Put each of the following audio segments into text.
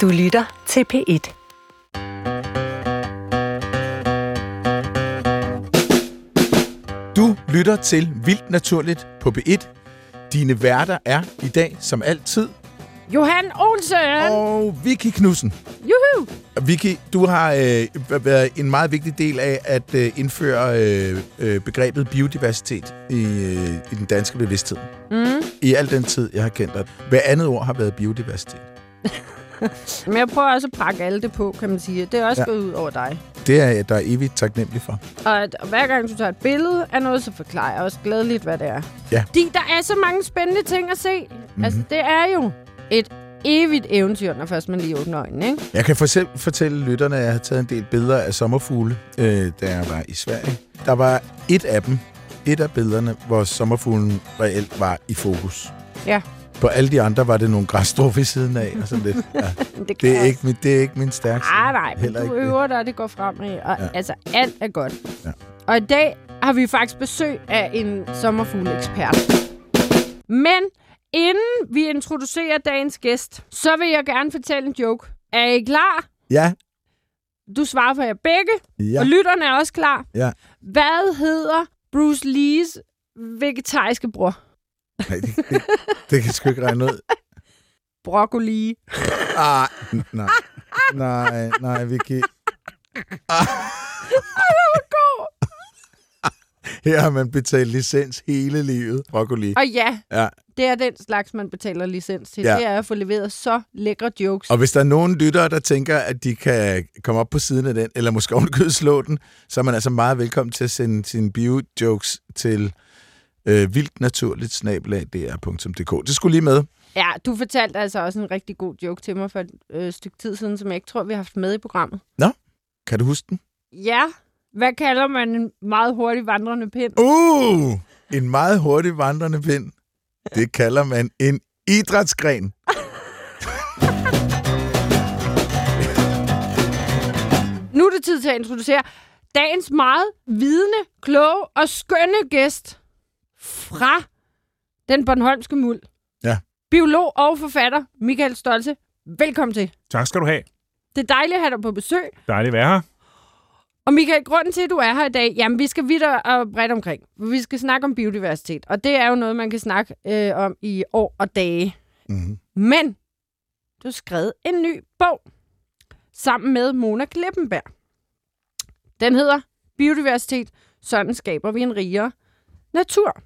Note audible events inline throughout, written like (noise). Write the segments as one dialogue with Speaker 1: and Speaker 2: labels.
Speaker 1: Du lytter til P1.
Speaker 2: Du lytter til Vildt Naturligt på B1. Dine værter er i dag, som altid,
Speaker 3: Johan Olsen!
Speaker 2: og Vicky Knudsen.
Speaker 3: Juhu!
Speaker 2: Vicky, du har øh, været en meget vigtig del af at øh, indføre øh, øh, begrebet biodiversitet i, øh, i den danske bevidsthed.
Speaker 3: Mm.
Speaker 2: I al den tid, jeg har kendt dig. Hver andet ord har været biodiversitet. (laughs) (laughs)
Speaker 3: Men jeg prøver også at pakke alle det på, kan man sige. Det er også
Speaker 2: Ja.
Speaker 3: gået ud over dig.
Speaker 2: Det er jeg der er evigt taknemmelig for.
Speaker 3: Og at hver gang du tager et billede af noget, så forklarer jeg også glædeligt, hvad det er.
Speaker 2: Ja.
Speaker 3: Fordi der er så mange spændende ting at se. Mm-hmm. Altså, det er jo et evigt eventyr, når først man lige åbner øjnene, ikke?
Speaker 2: Jeg kan for selv fortælle lytterne, at jeg har taget en del billeder af sommerfugle, øh, da jeg var i Sverige. Der var et af dem, et af billederne, hvor sommerfuglen reelt var i fokus.
Speaker 3: Ja.
Speaker 2: På alle de andre var det nogle græsstrå ved siden af, og sådan lidt. (laughs) Ja.
Speaker 3: Det,
Speaker 2: Det, er ikke min, det er ikke min stærke side.
Speaker 3: Ah, nej, men du
Speaker 2: ikke det.
Speaker 3: øver dig, og det går fremad. Og
Speaker 2: Ja.
Speaker 3: altså, alt er godt.
Speaker 2: Ja.
Speaker 3: Og i dag har vi faktisk besøg af en sommerfugle-ekspert. Men inden vi introducerer dagens gæst, så vil jeg gerne fortælle en joke. Er I klar?
Speaker 2: Ja,
Speaker 3: Du svarer for jer begge, ja, og lytterne er også klar.
Speaker 2: ja.
Speaker 3: Hvad hedder Bruce Lees vegetariske bror?
Speaker 2: Nej, det, det, det kan sgu ikke regne ud.
Speaker 3: Broccoli.
Speaker 2: Ah, nej, nej, nej, Vicky. Ah. Her har man betalt licens hele livet. Broccoli.
Speaker 3: Og ja,
Speaker 2: Ja.
Speaker 3: det er den slags, man betaler licens til.
Speaker 2: Ja.
Speaker 3: Det er at få leveret så lækre jokes.
Speaker 2: Og hvis der er nogen lyttere, der tænker, at de kan komme op på siden af den, eller måske ovenikøbet slå den, så er man altså meget velkommen til at sende sine bio-jokes til øh, vildtnaturligt snabelag.dr.dk. Det skulle lige med.
Speaker 3: Ja, du fortalte altså også en rigtig god joke til mig for et øh, stykke tid siden, som jeg ikke tror, vi har haft med i programmet.
Speaker 2: Kan du huske den?
Speaker 3: Ja, hvad kalder man en meget hurtig vandrende pind?
Speaker 2: Uh! En meget hurtig vandrende pind. Det kalder man en idrætsgren.
Speaker 3: Nu er det tid til at introducere dagens meget vidende, kloge og skønne gæst fra den Bornholmske Muld.
Speaker 2: Ja.
Speaker 3: Biolog og forfatter Michael Stolte. Velkommen til.
Speaker 4: Tak skal du have.
Speaker 3: Det er dejligt at have dig på besøg.
Speaker 4: Dejligt at være her.
Speaker 3: Og Michael, grunden til, at du er her i dag, jamen vi skal vidt og bredt omkring. Vi skal snakke om biodiversitet, og det er jo noget, man kan snakke øh, om i år og dage.
Speaker 2: Mm-hmm.
Speaker 3: Men du har skrevet en ny bog sammen med Mona Klippenberg. Den hedder Biodiversitet. Sådan skaber vi en rigere natur.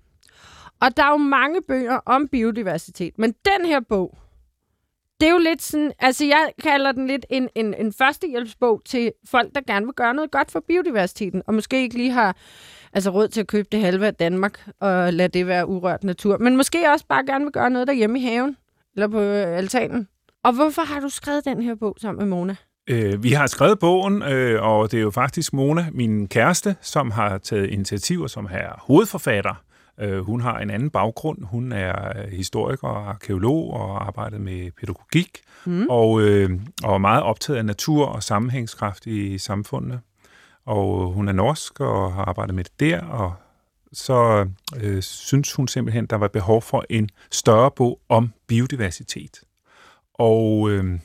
Speaker 3: Og der er jo mange bøger om biodiversitet, men den her bog, det er jo lidt sådan, altså jeg kalder den lidt en, en, en førstehjælpsbog til folk, der gerne vil gøre noget godt for biodiversiteten, og måske ikke lige har altså råd til at købe det halve af Danmark og lade det være urørt natur, men måske også bare gerne vil gøre noget derhjemme i haven eller på øh, altanen. Og hvorfor har du skrevet den her bog sammen med Mona?
Speaker 4: Øh, vi har skrevet bogen, øh, og det er jo faktisk Mona, min kæreste, som har taget initiativer, som er hovedforfatter. Øh, hun har en anden baggrund. Hun er øh, historiker og arkeolog og har arbejdet med pædagogik, mm. og, øh, og er meget optaget af natur og sammenhængskraft i samfundene. Og hun er norsk og har arbejdet med det der, og så øh, synes hun simpelthen, der var behov for en større bog om biodiversitet. Og øh,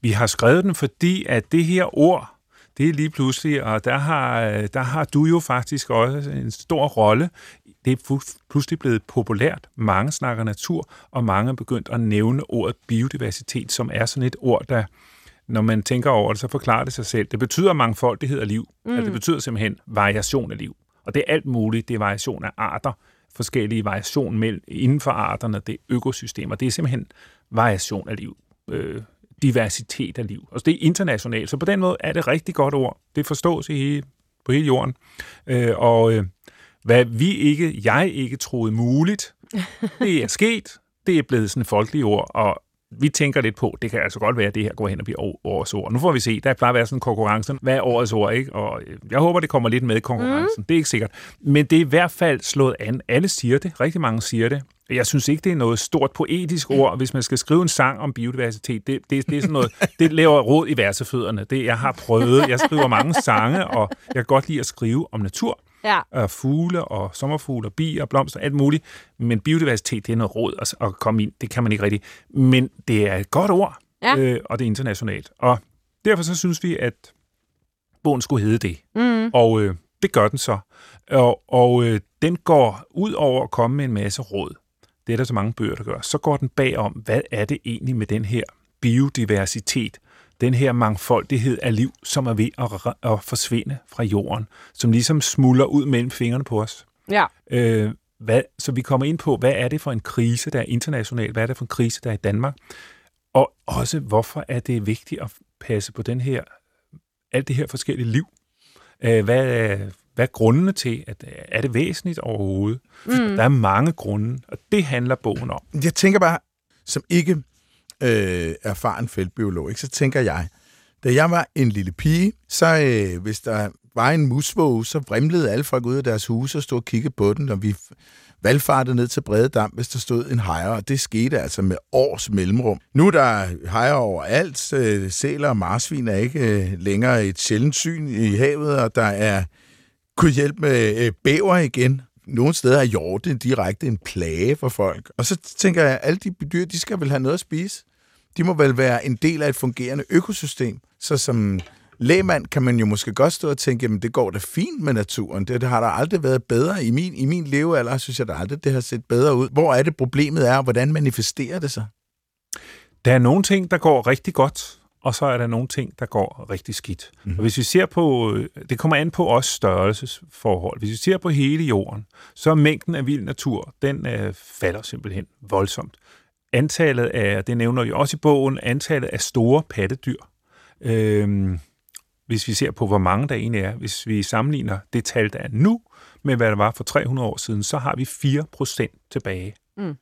Speaker 4: vi har skrevet den, fordi at det her ord, det er lige pludselig, og der har, der har du jo faktisk også en stor rolle. Det er pludselig blevet populært. Mange snakker natur, og mange er begyndt at nævne ordet biodiversitet, som er sådan et ord, der, når man tænker over det, så forklarer det sig selv. Det betyder mangfoldighed af liv. Mm. Altså, det betyder simpelthen variation af liv. Og det er alt muligt. Det er variation af arter, forskellige variation mellem, inden for arterne, det er økosystemer. Det er simpelthen variation af liv. Øh, diversitet af liv. Altså det er internationalt, så på den måde er det et rigtig godt ord. Det forstås i på hele jorden. Øh, og øh, hvad vi ikke, jeg ikke troede muligt, (laughs) det er sket. Det er blevet sådan et folkeligt ord, og vi tænker lidt på, det kan altså godt være, at det her går hen og bliver årets ord. Nu får vi se, der plejer at være sådan en konkurrence. Hvad er årets ord, ikke? Og øh, jeg håber, det kommer lidt med i konkurrencen. Mm. Det er ikke sikkert. Men det er i hvert fald slået an. Alle siger det. Rigtig mange siger det. Jeg synes ikke, det er noget stort poetisk ord, hvis man skal skrive en sang om biodiversitet. Det, det, det er sådan noget, det laver råd i versefødderne. Det jeg har prøvet. Jeg skriver mange sange, og jeg kan godt lide at skrive om natur.
Speaker 3: Ja.
Speaker 4: Og fugle og sommerfugle og bier og blomster, alt muligt. Men biodiversitet, det er noget råd at, at komme ind. Det kan man ikke rigtig. Men det er et godt ord.
Speaker 3: Ja.
Speaker 4: øh, og det er internationalt. Og derfor så synes vi, at bogen skulle hedde det.
Speaker 3: Mm.
Speaker 4: Og øh, det gør den så. Og, og øh, den går ud over at komme med en masse råd. Det er der så mange bøger, der gør. Så går den bagom, hvad er det egentlig med den her biodiversitet, den her mangfoldighed af liv, som er ved at, at forsvinde fra jorden, som ligesom smuldrer ud mellem fingrene på os.
Speaker 3: Ja.
Speaker 4: Øh, hvad, så vi kommer ind på, hvad er det for en krise, der er international? Hvad er det for en krise, der er i Danmark? Og også, hvorfor er det vigtigt at passe på den her, alt det her forskellige liv? Øh, hvad, er, hvad er grundene til? At, er det væsentligt overhovedet? Mm. Der er mange grunde, og det handler bogen om.
Speaker 2: Jeg tænker bare, som ikke øh, erfaren feltbiolog, ikke, så tænker jeg, da jeg var en lille pige, så øh, hvis der var en musvåge, så vrimlede alle folk ud af deres huse og stod og kiggede på den, og vi valgfartede ned til Brededam, hvis der stod en hejre, og det skete altså med års mellemrum. Nu er der hejer overalt, øh, sæler og marsvin er ikke øh, længere et sjældent syn i havet, og der er kunne hjælpe med øh, bæver igen. Nogle steder er hjorte direkte en plage for folk. Og så tænker jeg, at alle de dyr, de skal vel have noget at spise. De må vel være en del af et fungerende økosystem. Så som lægmand kan man jo måske godt stå og tænke, at det går da fint med naturen. Det, det har der aldrig været bedre. I min, I min levealder synes jeg da aldrig, det har set bedre ud. Hvor er det problemet er, og hvordan manifesterer det sig?
Speaker 4: Der er nogle ting, der går rigtig godt, og så er der nogle ting, der går rigtig skidt. Mm. Og hvis vi ser på, det kommer an på også størrelsesforhold. Hvis vi ser på hele jorden, så er mængden af vild natur, den øh, falder simpelthen voldsomt. Antallet af, det nævner vi også i bogen, antallet af store pattedyr. Øhm, hvis vi ser på, hvor mange der egentlig er, hvis vi sammenligner det tal, der er nu, med hvad der var for 300 år siden, så har vi 4% tilbage.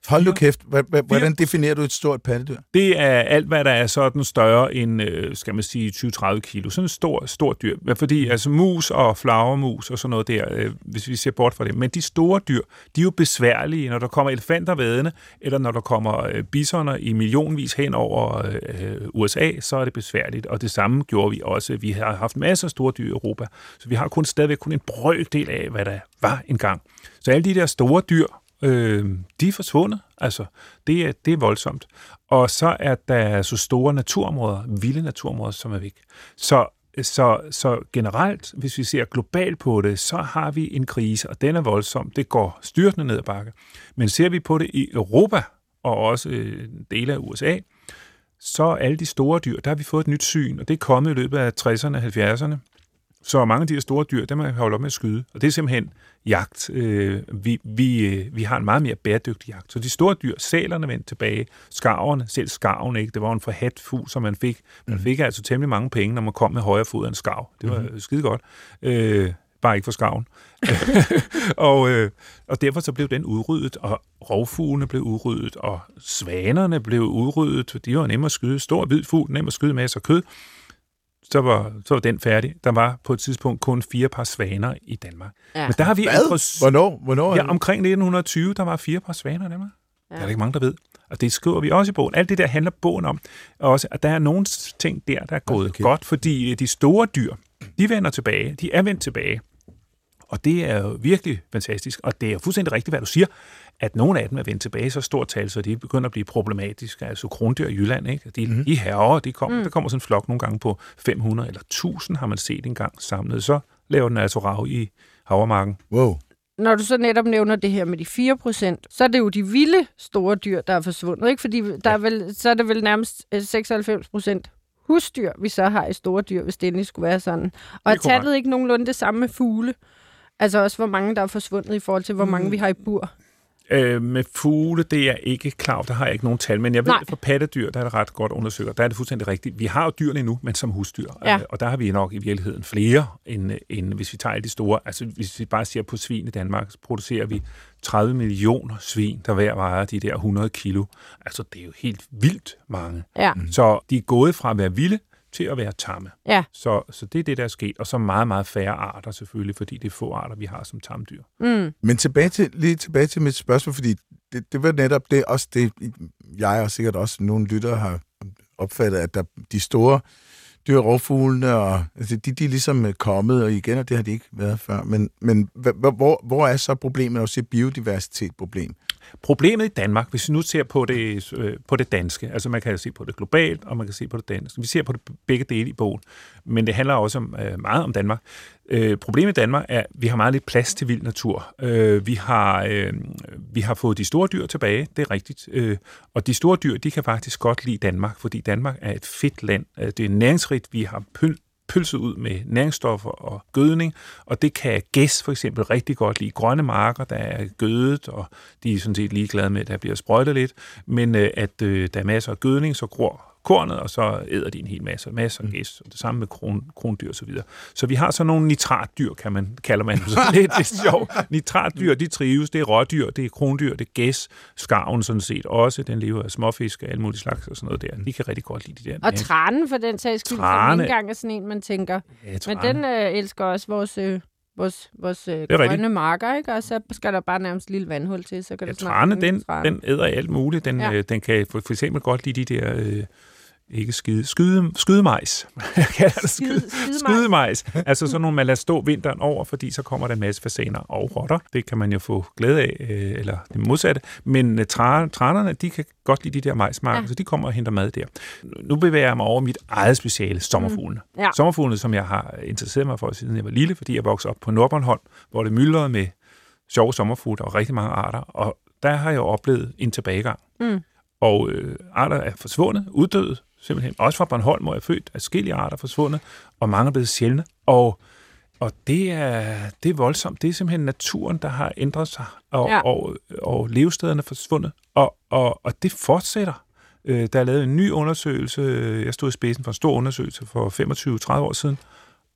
Speaker 2: Hold nu kæft, hvordan definerer du et stort pattedyr?
Speaker 4: Det er alt, hvad der er sådan større end, øh, skal man sige, 20-30 kilo. Sådan en stor, stor dyr. Fordi altså mus og flagermus og sådan noget der, øh, hvis vi ser bort fra det. Men de store dyr, de er jo besværlige, når der kommer elefanter vadende, eller når der kommer øh, bisoner i millionvis hen over øh, USA, så er det besværligt. Og det samme gjorde vi også. Vi har haft masser af store dyr i Europa, så vi har kun stadigvæk kun en brøkdel af, hvad der var engang. Så alle de der store dyr, øh, de er forsvundet. Altså, det er, det er voldsomt. Og så er der så store naturområder, vilde naturområder, som er væk. Så, så, så generelt, hvis vi ser globalt på det, så har vi en krise, og den er voldsom. Det går styrtende ned ad bakke. Men ser vi på det i Europa, og også øh, dele af USA, så alle de store dyr, der har vi fået et nyt syn, og det er kommet i løbet af 60'erne og 70'erne. Så mange af de her store dyr, dem har vi holdt op med at skyde. Og det er simpelthen jagt. Øh, vi, vi, øh, vi har en meget mere bæredygtig jagt. Så de store dyr, sælerne vendte tilbage, skarverne, selv skarven ikke, det var en forhat fugl, som man fik. Man fik altså temmelig mange penge, når man kom med højre fod af en skarv. Det var mm-hmm. skide godt. Øh, bare ikke for skarven. (laughs) og, øh, og derfor så blev den udryddet, og rovfuglene blev udryddet, og svanerne blev udryddet. De var nemme at skyde. Stor hvid fugl, nem at skyde masser af kød så var, så var den færdig. Der var på et tidspunkt kun fire par svaner i Danmark.
Speaker 3: Ja.
Speaker 4: Men der har vi
Speaker 2: Hvad?
Speaker 4: ændret-
Speaker 2: Hvornår? Hvornår?
Speaker 4: Ja, omkring 1920, der var fire par svaner i Danmark. Ja. Det er der ikke mange, der ved. Og det skriver vi også i bogen. Alt det der handler bogen om. Og også, at der er nogle ting der, der er gået
Speaker 2: Okay.
Speaker 4: godt, fordi øh, de store dyr, de vender tilbage. De er vendt tilbage. Og det er jo virkelig fantastisk. Og det er fuldstændig rigtigt, hvad du siger, at nogle af dem er vendt tilbage i så stort tal, så de begynder at blive problematiske. Altså krondyr i Jylland, ikke? De, mm. de herrer, de kommer, mm. der kommer sådan en flok nogle gange på 500 eller 1000, har man set en gang samlet. Så laver den altså rav i havermarken.
Speaker 2: Wow.
Speaker 3: Når du så netop nævner det her med de 4 procent, så er det jo de vilde store dyr, der er forsvundet, ikke? Fordi der er vel, så er det vel nærmest øh, 96 procent husdyr, vi så har i store dyr, hvis det endelig skulle være sådan. Og er tallet ikke nogenlunde det samme med fugle? Altså også, hvor mange der er forsvundet i forhold til, hvor mange vi har i bur.
Speaker 4: Øh, med fugle, det er ikke klar over. Der har jeg ikke nogen tal, men jeg ved,
Speaker 3: Nej.
Speaker 4: at for pattedyr, der er det ret godt undersøgt. Der er det fuldstændig rigtigt. Vi har jo dyrene endnu, men som husdyr.
Speaker 3: Ja.
Speaker 4: Øh, Og der har vi nok i virkeligheden flere, end, end hvis vi tager de store. Altså hvis vi bare ser på svin i Danmark, så producerer vi 30 millioner svin, der hver vejer de der 100 kilo. Altså det er jo helt vildt mange.
Speaker 3: Ja,
Speaker 4: Så de er gået fra at være vilde til at være tamme.
Speaker 3: ja.
Speaker 4: Så, så det er det, der er sket. Og så meget, meget færre arter selvfølgelig, fordi det er få arter, vi har som tamdyr.
Speaker 3: Mm.
Speaker 2: Men tilbage til, lige tilbage til mit spørgsmål, fordi det, det var netop det, også det, jeg og sikkert også nogle lyttere har opfattet, at der, de store dyr, rovfuglene, og, altså, de, de er ligesom øh, kommet, og igen, og det har de ikke været før. Men, men hvor, hvor er så problemet, når du siger biodiversitet problem?
Speaker 4: Problemet i Danmark, hvis vi nu ser på det, øh, på det danske, altså man kan se på det globalt, og man kan se på det danske. Vi ser på det begge dele i bogen, men det handler også om, øh, meget om Danmark. Øh, problemet i Danmark er, at vi har meget lidt plads til vild natur. Øh, vi, har, øh, vi har fået de store dyr tilbage, det er rigtigt. Øh, og de store dyr, de kan faktisk godt lide Danmark, fordi Danmark er et fedt land. Øh, det er næringsrigt, vi har pynt pølset ud med næringsstoffer og gødning, og det kan gæs for eksempel rigtig godt lide. Grønne marker, der er gødet, og de er sådan set ligeglade med, at der bliver sprøjtet lidt, men øh, at øh, der er masser af gødning, så gror kornet, og så æder de en hel masse, masser af gæs, og det samme med kron, krondyr og så videre. Så vi har så nogle nitratdyr, kan man, kalder man så lidt, det er sjovt. (laughs) Nitratdyr, de trives, det er rådyr, det er krondyr, det er gæs, skarven sådan set også, den lever af småfisk og alle mulige slags og sådan noget der. De kan rigtig godt lide de der.
Speaker 3: Og tranen for den sags skyld, som engang er sådan en, man tænker.
Speaker 4: Ja,
Speaker 3: Men den øh, elsker også vores, øh, vores, vores øh,
Speaker 4: er
Speaker 3: grønne
Speaker 4: rigtigt.
Speaker 3: marker, ikke? Og så skal der bare nærmest et lille vandhul til, så kan
Speaker 4: Ja,
Speaker 3: det snart
Speaker 4: trane, den,
Speaker 3: trane.
Speaker 4: den æder alt muligt. Den,
Speaker 3: ja.
Speaker 4: øh, den kan for, for eksempel godt lide de der... Øh, ikke skide, skyde, skydemajs. (laughs) Jeg kalder det skyde, skydemajs. altså sådan nogle, man lader stå vinteren over, fordi så kommer der en masse fasaner og rotter. Det kan man jo få glæde af, øh, eller det modsatte. Men øh, tranerne, de kan godt lide de der majsmarker,
Speaker 3: Ja.
Speaker 4: ja. så de kommer og henter mad der. Nu bevæger jeg mig over mit eget speciale, sommerfuglene.
Speaker 3: Mm. Ja.
Speaker 4: Sommerfuglene, som jeg har interesseret mig for, siden jeg var lille, fordi jeg voksede op på Nordbornholm, hvor det myldrede med sjove sommerfugle, og rigtig mange arter, og der har jeg jo oplevet en tilbagegang.
Speaker 3: Mm.
Speaker 4: Og øh, arter er forsvundet, uddøde, simpelthen. Også fra Bornholm, hvor jeg er født, er forskellige arter forsvundet, og mange er blevet sjældne. Og, og det, er, det er voldsomt. Det er simpelthen naturen, der har ændret sig, og,
Speaker 3: ja.
Speaker 4: og, og levestederne er forsvundet. Og, og, og det fortsætter. Øh, der er lavet en ny undersøgelse. Jeg stod i spidsen for en stor undersøgelse for 25-30 år siden,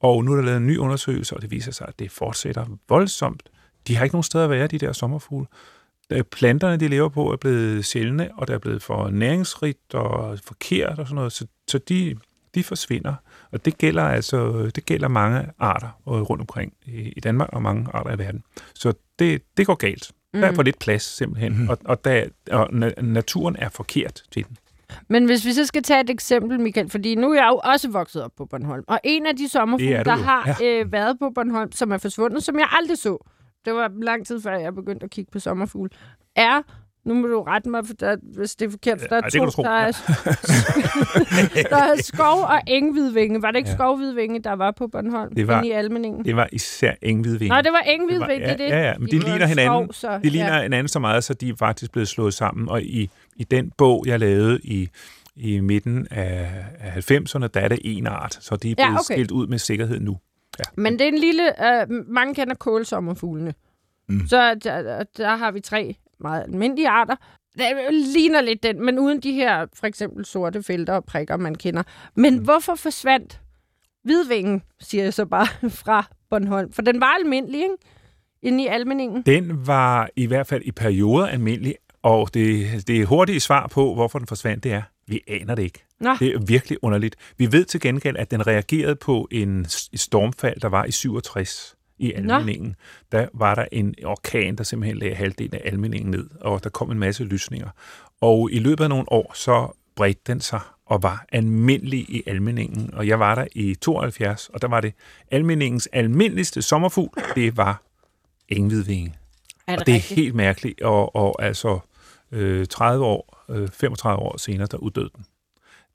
Speaker 4: og nu er der lavet en ny undersøgelse, og det viser sig, at det fortsætter voldsomt. De har ikke nogen steder at være, de der sommerfugle. Øh, Planterne, de lever på, er blevet sjældne, og der er blevet for næringsrigt og forkert og sådan noget, så, så de, de forsvinder. Og det gælder altså det gælder mange arter øh, rundt omkring i, i Danmark og mange arter i verden. Så det, det går galt. Der er for lidt plads simpelthen, mm. og, og, der, og na- naturen er forkert til den.
Speaker 3: Men hvis vi så skal tage et eksempel, Michael, fordi nu er jeg jo også vokset op på Bornholm, og en af de sommerfugle,
Speaker 4: er
Speaker 3: der har
Speaker 4: ja.
Speaker 3: øh, været på Bornholm, som er forsvundet, som jeg aldrig så, det var lang tid før jeg begyndte at kigge på sommerfugle, er, nu må du rette mig, for der, hvis det er forkert, for der
Speaker 4: Ja,
Speaker 3: er to,
Speaker 4: tro.
Speaker 3: der er, (laughs) (laughs) der er skov og engvidvinge. Var det ikke ja.
Speaker 4: Ja.
Speaker 3: skovhvidvinge, der var på Bornholm?
Speaker 4: Det var-
Speaker 3: i Almeningen?
Speaker 4: Det var især engvidvinge.
Speaker 3: Nå, det var engvidvinge,
Speaker 4: Det var-
Speaker 3: det det.
Speaker 4: ja, ja, men de
Speaker 3: var
Speaker 4: ligner
Speaker 3: en
Speaker 4: hinanden.
Speaker 3: Skov, så,
Speaker 4: De ligner
Speaker 3: ja.
Speaker 4: ja. hinanden så meget, så de er faktisk blevet slået sammen. Og i, i den bog, jeg lavede i, i midten af, af 90'erne, der er det en art. Så de er
Speaker 3: Ja,
Speaker 4: blevet
Speaker 3: okay.
Speaker 4: skilt ud med sikkerhed nu. Ja.
Speaker 3: Men det er en lille... Øh, mange kender kålsommerfuglene. Mm. Så der, der har vi tre meget almindelige arter. Det ligner lidt den, men uden de her for eksempel sorte felter og prikker, man kender. Men mm. hvorfor forsvandt hvidvingen, siger jeg så bare, (laughs) fra Bornholm? For den var almindelig, ikke? Inde i Almeningen.
Speaker 4: Den var i hvert fald i perioder almindelig, og det, det hurtige svar på, hvorfor den forsvandt, det er, vi aner det ikke.
Speaker 3: Nå.
Speaker 4: Det er virkelig underligt. Vi ved til gengæld, at den reagerede på en stormfald, der var i 67 i Almeningen. Der var der en orkan, der simpelthen lagde halvdelen af Almeningen ned, og der kom en masse lysninger. Og i løbet af nogle år, så bredte den sig og var almindelig i Almeningen. Og jeg var der i 72, og der var det Almeningens almindeligste sommerfugl, det var engvidvinge.
Speaker 3: Er det,
Speaker 4: Og det er
Speaker 3: rigtigt?
Speaker 4: helt mærkeligt, og, og altså øh, 30 år, øh, 35 år senere, der uddøde den.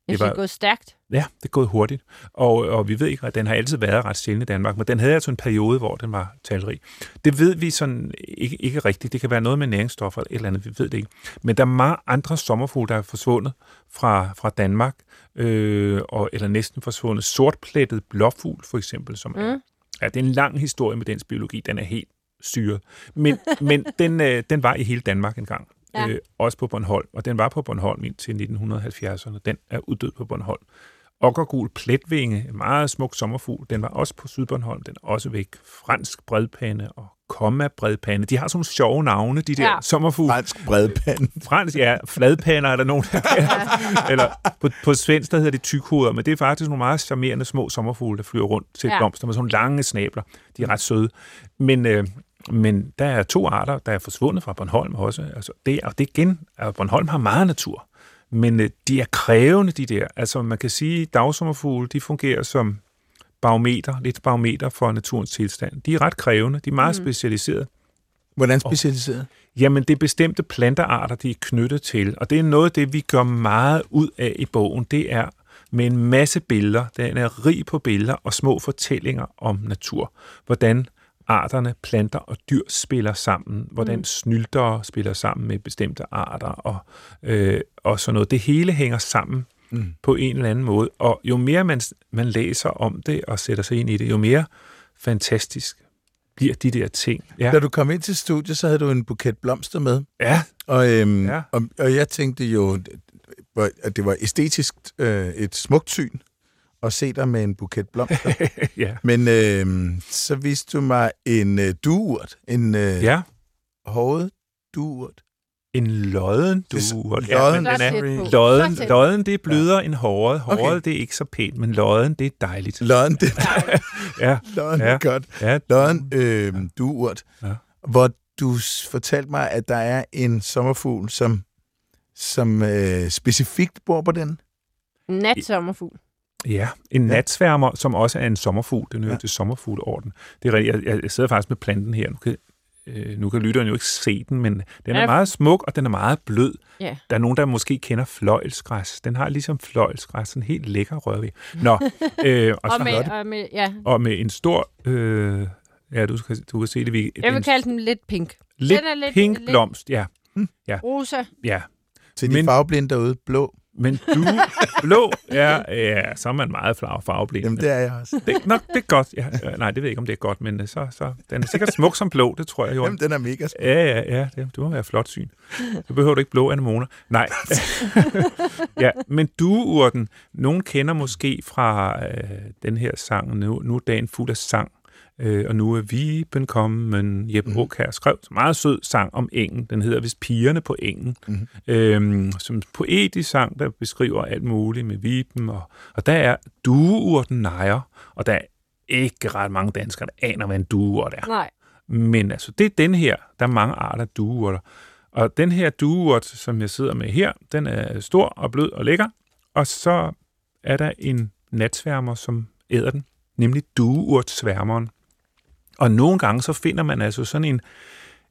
Speaker 4: Det var-
Speaker 3: det er gået stærkt.
Speaker 4: Ja, det er gået hurtigt. Og, og vi ved ikke, at den har altid været ret sjældent i Danmark, men den havde altså en periode, hvor den var talrig. Det ved vi sådan ikke, ikke rigtigt. Det kan være noget med næringsstoffer eller et eller andet, vi ved det ikke. Men der er mange andre sommerfugle, der er forsvundet fra, fra Danmark, øh, og, eller næsten forsvundet. Sortplettet blåfugl, for eksempel, som mm. er, ja, det er en lang historie med dens biologi. Den er helt styret. Men, men den, øh, den var i hele Danmark engang.
Speaker 3: Ja.
Speaker 4: Øh, også på Bornholm. Og den var på Bornholm indtil 1970'erne. Den er uddød på Bornholm. Okkergul pletvinge, en meget smuk sommerfugl, den var også på Sydbornholm, den er også væk. Fransk bredpande og komma bredpande. De har sådan nogle sjove navne, de der
Speaker 3: Ja.
Speaker 4: sommerfugle.
Speaker 2: Fransk bredpand. (laughs)
Speaker 4: Fransk, ja, fladpander er der nogen, der kalder. Eller på, på svensk, der hedder det tykhoveder, men det er faktisk nogle meget charmerende små sommerfugle, der flyver rundt til
Speaker 3: Ja.
Speaker 4: ja. blomster med sådan nogle lange snabler. De er ret søde. Men, øh, men der er to arter, der er forsvundet fra Bornholm også. Altså, det, og det er igen, at Bornholm har meget natur, men øh, de er krævende, de der. Altså man kan sige, at dagsommerfugle, de fungerer som barometer, lidt barometer for naturens tilstand. De er ret krævende, de er meget mm. specialiserede.
Speaker 2: Hvordan specialiseret?
Speaker 4: Jamen, det er bestemte plantearter, de er knyttet til, og det er noget af det, vi gør meget ud af i bogen. Det er med en masse billeder. Den er rig på billeder og små fortællinger om natur. Hvordan arterne, planter og dyr spiller sammen. Hvordan mm. snylter spiller sammen med bestemte arter og, øh, og sådan noget. Det hele hænger sammen mm. på en eller anden måde. Og jo mere man, man læser om det og sætter sig ind i det, jo mere fantastisk bliver de der ting.
Speaker 2: Ja. Da du kom ind til studiet, så havde du en buket blomster med.
Speaker 4: Ja.
Speaker 2: Og, øhm, ja. og, og jeg tænkte jo, at det var æstetisk øh, et smukt syn at se dig med en buket blomster. (laughs)
Speaker 4: ja.
Speaker 2: Men øh, så viste du mig en øh, duurt, en øh,
Speaker 4: ja.
Speaker 2: håret duurt.
Speaker 4: En lodden duurt.
Speaker 2: Ja, lodden,
Speaker 3: men den
Speaker 4: er, lodden, lodden, det er blødere ja. end håret. Håret, okay. det er ikke så pænt, men lodden, det er dejligt.
Speaker 2: Lodden, det er (laughs)
Speaker 4: ja.
Speaker 2: Lodden ja. er godt.
Speaker 4: Ja.
Speaker 2: Lodden, øh, duurt.
Speaker 4: Ja.
Speaker 2: Hvor du fortalte mig, at der er en sommerfugl, som, som øh, specifikt bor på den.
Speaker 3: Natsommerfugl.
Speaker 4: Ja, en natsværmer, som også er en sommerfugl. Den hører ja. til sommerfugleorden. Det er. Jeg, jeg sidder faktisk med planten her. Nu kan, øh, nu kan lytteren jo ikke se den, men den er ja. meget smuk, og den er meget blød.
Speaker 3: Ja.
Speaker 4: Der er nogen, der måske kender fløjelsgræs. Den har ligesom fløjelsgræs, sådan helt lækker rørvig. Nå, (laughs)
Speaker 3: øh, og, og, med, og, med, ja.
Speaker 4: og med en stor... Øh, ja, du, kan, du kan se det. Vi,
Speaker 3: jeg vil kalde den lidt pink.
Speaker 4: Lidt, den er lidt pink lidt, blomst, ja.
Speaker 2: Hm.
Speaker 4: ja.
Speaker 3: Rosa.
Speaker 4: Ja.
Speaker 2: Til de men, farveblinde derude, blå.
Speaker 4: Men du, blå, ja, ja, så er man meget farveblind.
Speaker 2: Jamen, det er jeg også.
Speaker 4: Det, nok, det er godt. Ja, nej, det ved jeg ikke, om det er godt, men øh, så, så, den er sikkert smuk som blå, det tror jeg jo.
Speaker 2: Jamen, den er mega smuk.
Speaker 4: Ja, ja, ja, det, du må være flot syn. Du behøver du ikke blå anemoner. Nej. (laughs) ja, men dueurten, nogen kender måske fra øh, den her sang, nu, nu er dagen fuld af sang, Øh, og nu er Viben kommen. Jeppe mm. Aukær skrev en meget sød sang om engen. Den hedder vist Pigerne på engen. Mm. Øhm, som en poetisk sang, der beskriver alt muligt med Viben. Og, og der er dueurten nejer, og der er ikke ret mange danskere, der aner, hvad en dueurt er.
Speaker 3: Nej.
Speaker 4: Men altså, det er den her. Der er mange arter dueurter. Og den her dueurt, som jeg sidder med her, den er stor og blød og lækker. Og så er der en natsværmer, som æder den, nemlig dueurtsværmeren. Og nogle gange så finder man altså sådan en,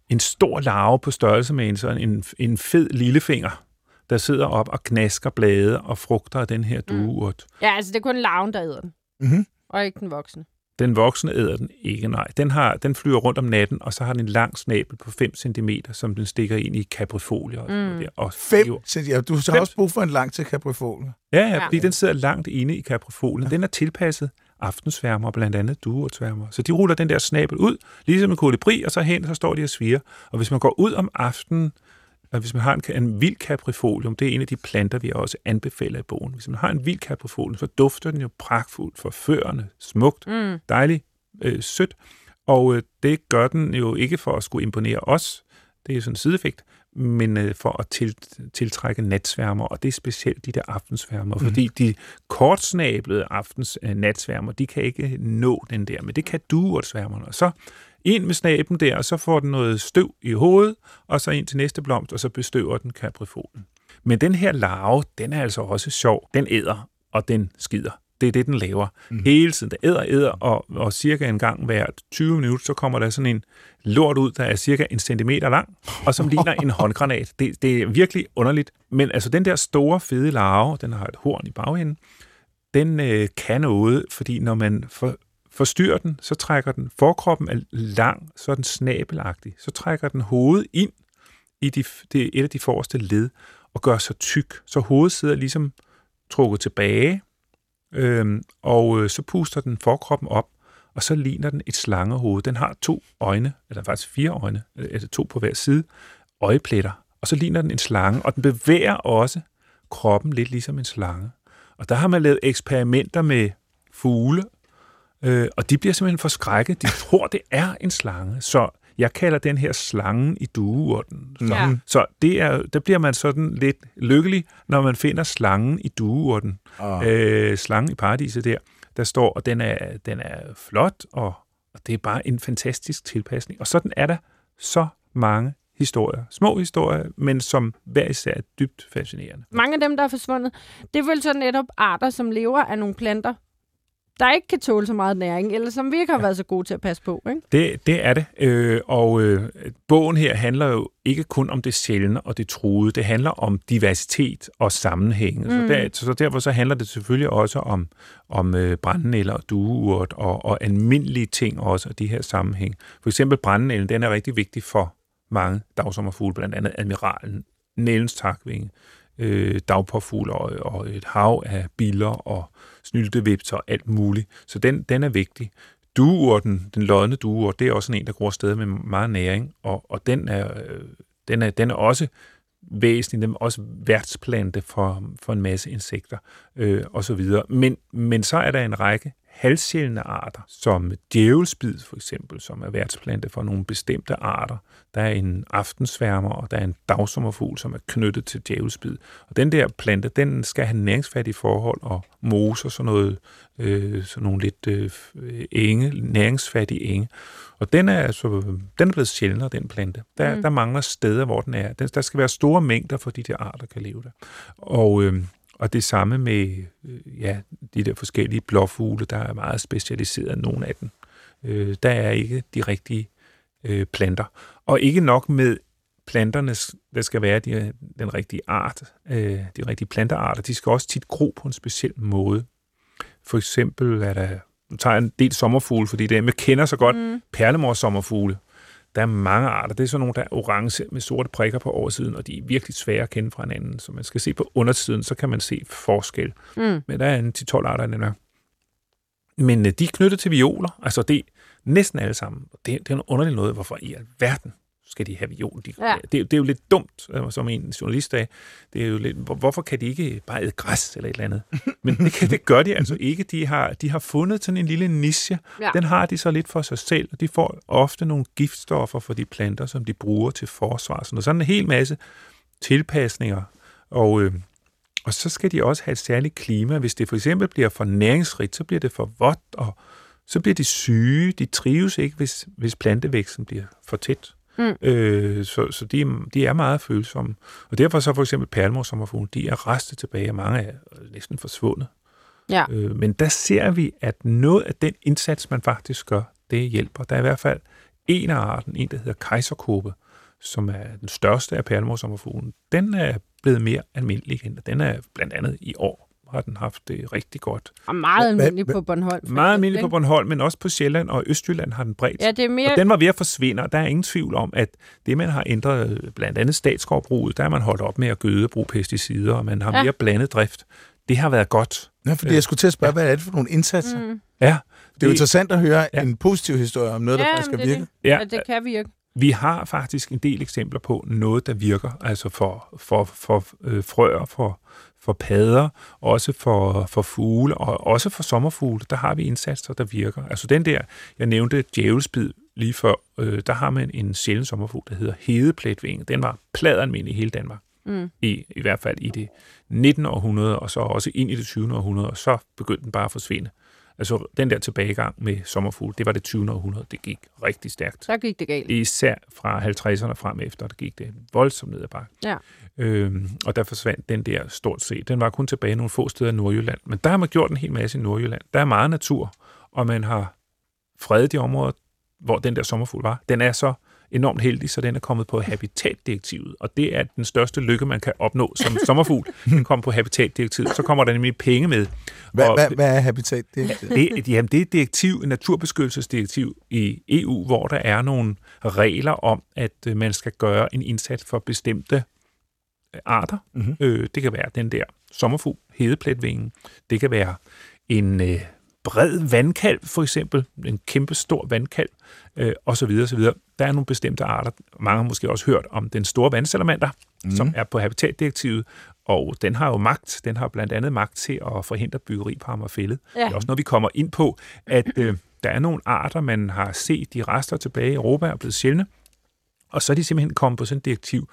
Speaker 4: en stor larve på størrelse med en, sådan en, en fed lillefinger, der sidder op og knasker blade og frugter af den her dueurt.
Speaker 3: Mm. Ja, altså det er kun larven, der æder den.
Speaker 2: Mm-hmm.
Speaker 3: Og ikke den voksne.
Speaker 4: Den voksne æder den ikke, nej. Den, har, den flyver rundt om natten, og så har den en lang snabel på 5 cm, som den stikker ind i kaprifolier. Og mm. der, og
Speaker 2: 5 cm? Du har også brug for en lang til kaprifolier.
Speaker 4: Ja, ja, ja, fordi den sidder langt inde i kaprifolien. Ja. Den er tilpasset aftensværmer, blandt andet duertsværmer. Så de ruller den der snabel ud, ligesom en kolibri, og så hen, så står de og sviger. Og hvis man går ud om aftenen, og hvis man har en, en vild caprifolium, det er en af de planter, vi også anbefaler i bogen. Hvis man har en vild caprifolium, så dufter den jo pragtfuldt, forførende, smukt, mm. dejligt, øh, sødt. Og øh, det gør den jo ikke for at skulle imponere os, det er sådan en sideeffekt, men øh, for at til, tiltrække natsværmer, og det er specielt de der aftensværmer, mm. fordi de kortsnablede aftens øh, natsværmer, de kan ikke nå den der, men det kan duertsværmerne. Og så ind med snaben der, og så får den noget støv i hovedet, og så ind til næste blomst, og så bestøver den kaprifolen. Men den her larve, den er altså også sjov. Den æder, og den skider. Det er det, den laver. Mm. Hele tiden. Der æder, æder, og, og cirka en gang hver 20 minutter, så kommer der sådan en lort ud, der er cirka en centimeter lang, og som ligner en (laughs) håndgranat. Det, det er virkelig underligt. Men altså, den der store, fede larve, den har et horn i bagenden, den øh, kan noget, fordi når man for, forstyrrer den, så trækker den, forkroppen er lang, så er den snabelagtig, så trækker den hovedet ind i de, det, et af de forreste led, og gør sig tyk, så hovedet sidder ligesom trukket tilbage, Øhm, og øh, så puster den forkroppen op, og så ligner den et slangehoved. Den har to øjne, eller faktisk fire øjne, altså to på hver side, øjepletter. Og så ligner den en slange, og den bevæger også kroppen lidt ligesom en slange. Og der har man lavet eksperimenter med fugle, øh, og de bliver simpelthen forskrækket. De tror, det er en slange. Så jeg kalder den her slangen i dueurten. Så, ja. så det er, der bliver man sådan lidt lykkelig, når man finder slangen i dueurten. Oh. Øh, slangen i paradiset der, der står, og den er, den er flot, og, og det er bare en fantastisk tilpasning. Og sådan er der så mange historier. Små historier, men som hver især er dybt fascinerende.
Speaker 3: Mange af dem, der er forsvundet, det er vel så netop arter, som lever af nogle planter, der ikke kan tåle så meget næring, eller som vi ikke har været så gode til at passe på. Ikke?
Speaker 4: Det, det er det. Øh, og øh, bogen her handler jo ikke kun om det sjældne og det truede. Det handler om diversitet og sammenhæng. Mm. Så, der, så derfor så handler det selvfølgelig også om, om øh, brændenælder og dueurt og, og almindelige ting også, og de her sammenhæng. For eksempel brændenælden, den er rigtig vigtig for mange dagsommerfugle, blandt andet admiralen, nælens takvinge, øh, dagpåfugle og, og et hav af biller og snyltevips og alt muligt. Så den, den er vigtig. Dueurten, den lodne dueurt, det er også en, der går afsted med meget næring, og, og den, er, øh, den, er, den er også væsentlig, den er også værtsplante for, for en masse insekter øh, og så videre. Men, men så er der en række halvsjældne arter, som djævelsbid for eksempel, som er værtsplante for nogle bestemte arter. Der er en aftensværmer, og der er en dagsommerfugl, som er knyttet til djævelsbid. Og den der plante, den skal have næringsfattige forhold og mose og sådan noget, øh, sådan nogle lidt øh, enge, næringsfattige enge. Og den er, altså, den er blevet sjældnere, den plante. Der, mm. der mangler steder, hvor den er. Der skal være store mængder, for de der arter kan leve der. Og øh, og det samme med øh, ja, de der forskellige blåfugle, der er meget specialiseret, nogle af dem. Øh, der er ikke de rigtige øh, planter. Og ikke nok med planterne, der skal være de, den rigtige art, øh, de rigtige plantearter, de skal også tit gro på en speciel måde. For eksempel er der, nu tager jeg en del sommerfugle, fordi det med kender så godt mm. perlemors sommerfugle. Der er mange arter. Det er sådan nogle, der er orange med sorte prikker på oversiden, og de er virkelig svære at kende fra hinanden. Så man skal se på undersiden, så kan man se forskel. Mm. Men der er en 10-12 arter, den er. Men øh, de er knyttet til violer. Altså det næsten alle sammen. Det, det er en underlig noget, hvorfor i alverden skal de have viol? De, ja. det, det er jo lidt dumt, øh, som en journalist sagde. Det er jo lidt, hvorfor kan de ikke bare æde græs eller et eller andet? Men det, kan, det gør de altså ikke. De har, de har fundet sådan en lille niche. Ja. Den har de så lidt for sig selv, og de får ofte nogle giftstoffer for de planter, som de bruger til forsvar. Sådan, og sådan en hel masse tilpasninger. Og, øh, og så skal de også have et særligt klima. Hvis det for eksempel bliver for næringsrigt, så bliver det for vådt, og så bliver de syge. De trives ikke, hvis, hvis plantevæksten bliver for tæt. Mm. Øh, så så de, de er meget følsomme. Og derfor så for eksempel perlemor de er restet tilbage, og mange er næsten forsvundet. Ja. Øh, men der ser vi, at noget af den indsats, man faktisk gør, det hjælper. Der er i hvert fald en af arten, en der hedder kejserkåbe, som er den største af perlemorsommerfuglen. Den er blevet mere almindelig igen, den er blandt andet i år har den haft det rigtig godt.
Speaker 3: Og meget almindelig på Bornholm.
Speaker 4: Meget almindelig på Bornholm, men også på Sjælland og Østjylland har den bredt.
Speaker 3: Ja, det er mere...
Speaker 4: Og den var ved at forsvinde, og der er ingen tvivl om, at det, man har ændret, blandt andet statsskovbruget, der har man holdt op med at gøde og bruge pesticider, og man har ja. mere blandet drift. Det har været godt.
Speaker 2: Ja, fordi jeg skulle til at spørge, hvad er det for nogle indsatser? Mm.
Speaker 4: Ja.
Speaker 2: Det er det, interessant at høre ja. en positiv historie om noget, der ja, faktisk har virket.
Speaker 3: Det. Ja, det kan virke.
Speaker 4: Vi har faktisk en del eksempler på noget, der virker, altså for, for, for øh, frøer, for, for padder, også for, for fugle, og også for sommerfugle, der har vi indsatser, der virker. Altså den der, jeg nævnte djævelsbid lige før, øh, der har man en sjælden sommerfugl, der hedder hedeplætvinge. Den var pladanmindelig i hele Danmark. Mm. I, I hvert fald i det 19. århundrede, og så også ind i det 20. århundrede, og så begyndte den bare at forsvinde. Altså, den der tilbagegang med sommerfugl, det var det 20. århundrede. Det gik rigtig stærkt.
Speaker 3: Så gik det galt.
Speaker 4: Især fra 50'erne frem efter, der gik det voldsomt ned ad bakken. Ja. Øhm, og der forsvandt den der stort set. Den var kun tilbage nogle få steder i Nordjylland. Men der har man gjort en hel masse i Nordjylland. Der er meget natur, og man har fredet de områder, hvor den der sommerfugl var. Den er så enormt heldig, så den er kommet på habitatdirektivet, og det er den største lykke, man kan opnå som (laughs) sommerfugl. Den kommer på habitatdirektivet, så kommer der nemlig penge med.
Speaker 2: Hvad, og, hvad, hvad er habitatdirektivet?
Speaker 4: Det, jamen, det er et direktiv, et naturbeskyttelsesdirektiv i EU, hvor der er nogle regler om, at øh, man skal gøre en indsats for bestemte øh, arter. Mm-hmm. Øh, det kan være den der sommerfugl, hedeplætvingen. Det kan være en øh, bred vandkalv, for eksempel, en kæmpe stor vandkalv, øh, og så videre, så videre. Der er nogle bestemte arter. Mange har måske også hørt om den store vandsalamander, mm. som er på habitatdirektivet, og den har jo magt. Den har blandt andet magt til at forhindre byggeri på Amagerfællet. Ja. Det er også noget, vi kommer ind på, at øh, der er nogle arter, man har set, de rester tilbage i Europa er blevet sjældne, og så er de simpelthen kommet på sådan et direktiv,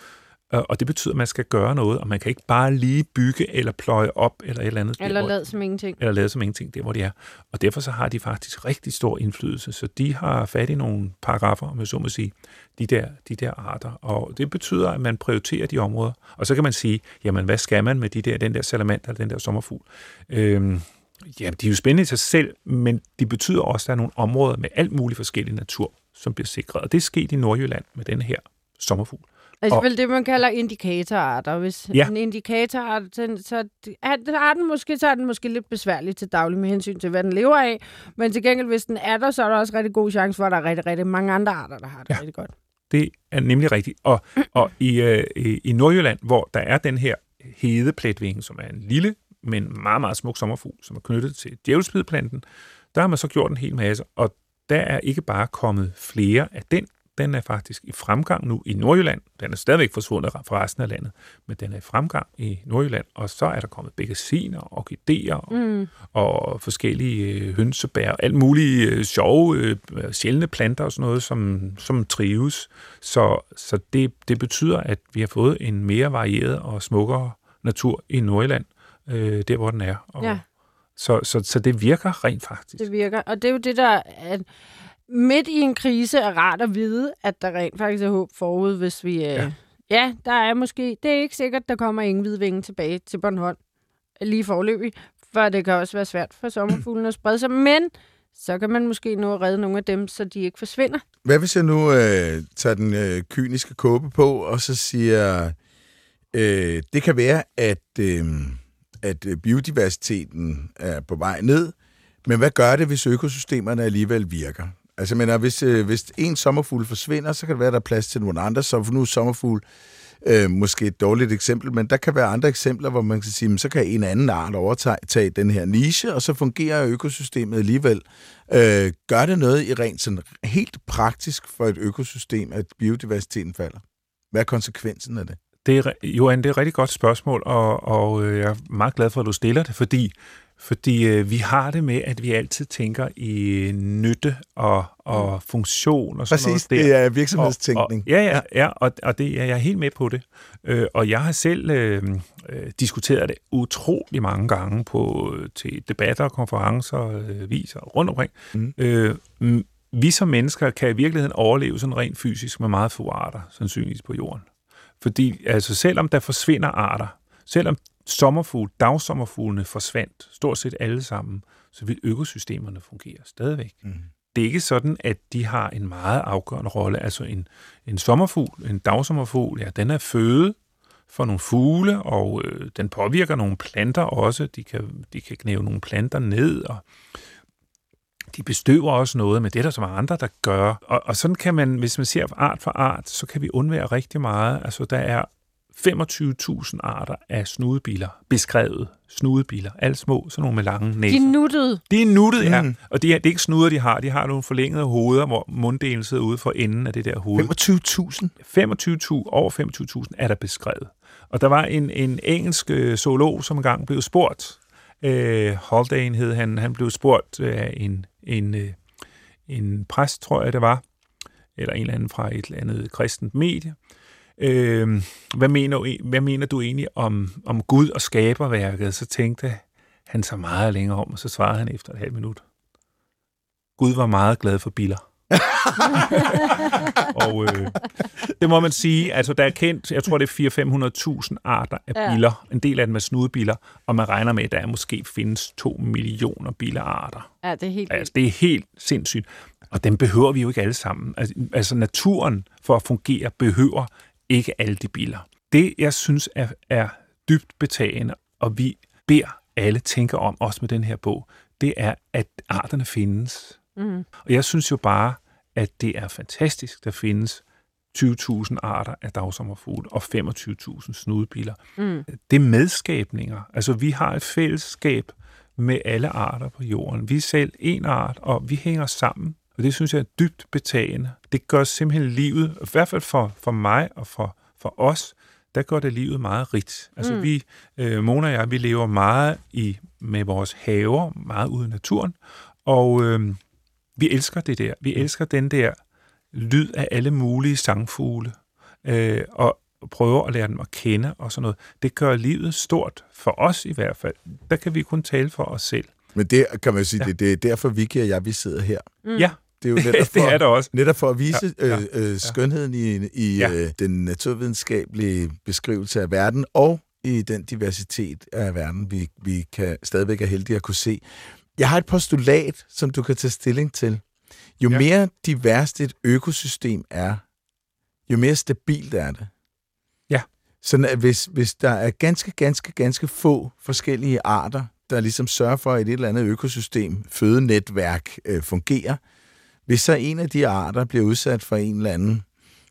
Speaker 4: og det betyder, at man skal gøre noget, og man kan ikke bare lige bygge eller pløje op eller et eller andet.
Speaker 3: Eller lade som ingenting.
Speaker 4: Eller lade som ingenting, der hvor de er. Og derfor så har de faktisk rigtig stor indflydelse, så de har fat i nogle paragrafer, om jeg så må sige, de der, de der arter. Og det betyder, at man prioriterer de områder. Og så kan man sige, jamen hvad skal man med de der, den der salamander eller den der sommerfugl? Øhm, Ja, de er jo spændende i sig selv, men de betyder også, at der er nogle områder med alt muligt forskellig natur, som bliver sikret. Og det er sket i Nordjylland med den her sommerfugl.
Speaker 3: Altså
Speaker 4: Og-
Speaker 3: vel det, man kalder indikatorarter. Hvis
Speaker 4: Ja.
Speaker 3: en indikatorart, den, så er, den måske, så er den måske lidt besværlig til daglig med hensyn til, hvad den lever af. Men til gengæld, hvis den er der, så er der også rigtig god chance for, at der er rigtig, rigtig mange andre arter, der har det
Speaker 4: Ja.
Speaker 3: rigtig godt.
Speaker 4: Det er nemlig rigtigt. Og, (clears throat) og i, øh, i, Nordjylland, hvor der er den her hedepletvinge, som er en lille, men meget, meget smuk sommerfugl, som er knyttet til djævelsbidplanten, der har man så gjort en hel masse, og der er ikke bare kommet flere af den, den er faktisk i fremgang nu i Nordjylland. Den er stadigvæk forsvundet fra resten af landet, men den er i fremgang i Nordjylland, og så er der kommet bækkesiner, orkideer og,
Speaker 3: Mm.
Speaker 4: og forskellige øh, hønsebær, alt mulige øh, sjove, øh, sjældne planter og sådan noget, som, som trives. Så, så det, det betyder, at vi har fået en mere varieret og smukkere natur i Nordjylland, øh, der hvor den er. Og,
Speaker 3: Ja.
Speaker 4: så, så, så det virker rent faktisk.
Speaker 3: Det virker. Og det er jo det, der at midt i en krise er rart at vide, at der rent faktisk er håb forud, hvis vi... Øh,
Speaker 4: Ja.
Speaker 3: der er måske... Det er ikke sikkert, der kommer ingen hvidvinge tilbage til Bornholm lige forløbig, for det kan også være svært for sommerfuglen at sprede sig, men så kan man måske nå at redde nogle af dem, så de ikke forsvinder.
Speaker 2: Hvad hvis jeg nu øh, tager den øh, kyniske kåbe på, og så siger, øh, det kan være, at, øh, at øh, biodiversiteten er på vej ned, men hvad gør det, hvis økosystemerne alligevel virker? Altså, jeg mener, øh, hvis, øh, hvis en sommerfugl forsvinder, så kan det være, at der er plads til nogle andre. Så for nu er sommerfugl øh, måske et dårligt eksempel, men der kan være andre eksempler, hvor man kan sige, at så kan en anden art overtage den her niche, og så fungerer økosystemet alligevel. Øh, gør det noget i rent sådan helt praktisk for et økosystem, at biodiversiteten falder? Hvad er konsekvensen af det?
Speaker 4: Det er, Johan, det er et rigtig godt spørgsmål, og, og øh, jeg er meget glad for, at du stiller det, fordi, fordi øh, vi har det med, at vi altid tænker i nytte og, og funktion og sådan
Speaker 2: Præcis,
Speaker 4: noget der.
Speaker 2: det er virksomhedstænkning.
Speaker 4: Og, og, ja, ja, ja og, og det er jeg er helt med på det. Øh, og jeg har selv øh, øh, diskuteret det utrolig mange gange på til debatter, konferencer, øh, viser rundt omkring.
Speaker 2: Mm.
Speaker 4: Øh, mm, vi som mennesker kan i virkeligheden overleve sådan rent fysisk med meget få arter, sandsynligvis på jorden. Fordi altså, selvom der forsvinder arter, selvom sommerfugle, dagsommerfuglene forsvandt, stort set alle sammen, så vil økosystemerne fungere stadigvæk.
Speaker 2: Mm.
Speaker 4: Det er ikke sådan, at de har en meget afgørende rolle. Altså en, en sommerfugl, en dagsommerfugl, ja, den er føde for nogle fugle, og øh, den påvirker nogle planter også. De kan, de kan knæve nogle planter ned, og de bestøver også noget, men det er der så mange andre, der gør. Og, og sådan kan man, hvis man ser art for art, så kan vi undvære rigtig meget. Altså, der er 25.000 arter af snudebiler beskrevet. Snudebiler, alle små, sådan nogle med lange næser.
Speaker 3: De nuttede.
Speaker 4: Det er nuttet, ja.
Speaker 2: Mm.
Speaker 4: Og det er, det er ikke snuder, de har. De har nogle forlængede hoveder, hvor munddelen sidder ude for enden af det der hoved.
Speaker 2: 25.000?
Speaker 4: 25.000, over 25.000 er der beskrevet. Og der var en, en engelsk øh, zoolog, som engang blev spurgt. Øh, Haldane hed han. Han blev spurgt af en, en, øh, en præst, tror jeg det var, eller en eller anden fra et eller andet kristent medie. Øh, hvad, mener, hvad mener du egentlig om, om Gud og skaberværket? Så tænkte han så meget længere om, og så svarede han efter et halvt minut. Gud var meget glad for biler. (laughs) og øh, det må man sige, altså der er kendt, jeg tror det er 400-500.000 arter af
Speaker 3: Ja.
Speaker 4: biler. En del af dem er snudebiler, og man regner med, at der måske findes 2 millioner bilerarter.
Speaker 3: Ja, det er helt
Speaker 4: Altså, det er helt sindssygt. Og dem behøver vi jo ikke alle sammen. Altså, altså naturen for at fungere behøver ikke alle de biler. Det, jeg synes er, er dybt betagende, og vi beder alle tænke om, også med den her bog, det er, at arterne findes.
Speaker 3: Mm.
Speaker 4: Og jeg synes jo bare, at det er fantastisk, der findes 20.000 arter af dagsommerfugle og 25.000 snudebiler.
Speaker 3: Mm.
Speaker 4: Det er medskabninger. Altså, vi har et fællesskab med alle arter på jorden. Vi er selv en art, og vi hænger sammen. Og det synes jeg er dybt betagende. Det gør simpelthen livet, i hvert fald for, for mig og for, for os, der gør det livet meget rigt. Altså
Speaker 3: mm.
Speaker 4: vi, øh, Mona og jeg, vi lever meget i med vores haver, meget ude i naturen, og øh, vi elsker det der. Vi elsker den der lyd af alle mulige sangfugle, øh, og prøver at lære dem at kende og sådan noget. Det gør livet stort, for os i hvert fald. Der kan vi kun tale for os selv.
Speaker 2: Men det kan man sige,
Speaker 4: Ja.
Speaker 2: det, det er derfor, Vicky og jeg, vi sidder her.
Speaker 3: Mm.
Speaker 4: Ja,
Speaker 2: Det er jo netop (laughs) for,
Speaker 4: det er det også.
Speaker 2: netop for at vise
Speaker 4: Ja,
Speaker 2: ja,
Speaker 4: ja,
Speaker 2: øh, øh, skønheden i, i
Speaker 4: ja.
Speaker 2: øh, den naturvidenskabelige beskrivelse af verden, og i den diversitet af verden, vi, vi kan stadigvæk er heldige at kunne se. Jeg har et postulat, som du kan tage stilling til. Jo
Speaker 4: Ja.
Speaker 2: mere diverst et økosystem er, jo mere stabilt er det.
Speaker 4: Ja.
Speaker 2: Sådan at hvis, hvis der er ganske, ganske, ganske få forskellige arter, der ligesom sørger for, at et eller andet økosystem, fødenetværk, øh, fungerer, hvis så en af de arter bliver udsat for en eller anden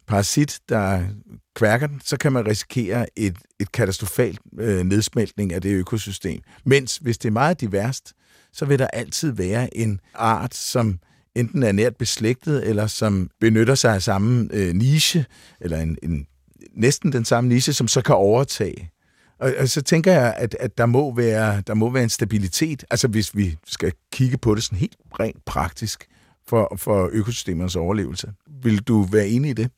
Speaker 2: parasit, der kværker den, så kan man risikere et, et katastrofalt øh, nedsmeltning af det økosystem. Mens hvis det er meget diverst, så vil der altid være en art, som enten er nært beslægtet, eller som benytter sig af samme øh, niche, eller en, en, næsten den samme niche, som så kan overtage. Og, og så tænker jeg, at, at der, må være, der må være en stabilitet, altså hvis vi skal kigge på det sådan helt rent praktisk for, for økosystemernes overlevelse. Vil du være enig i det?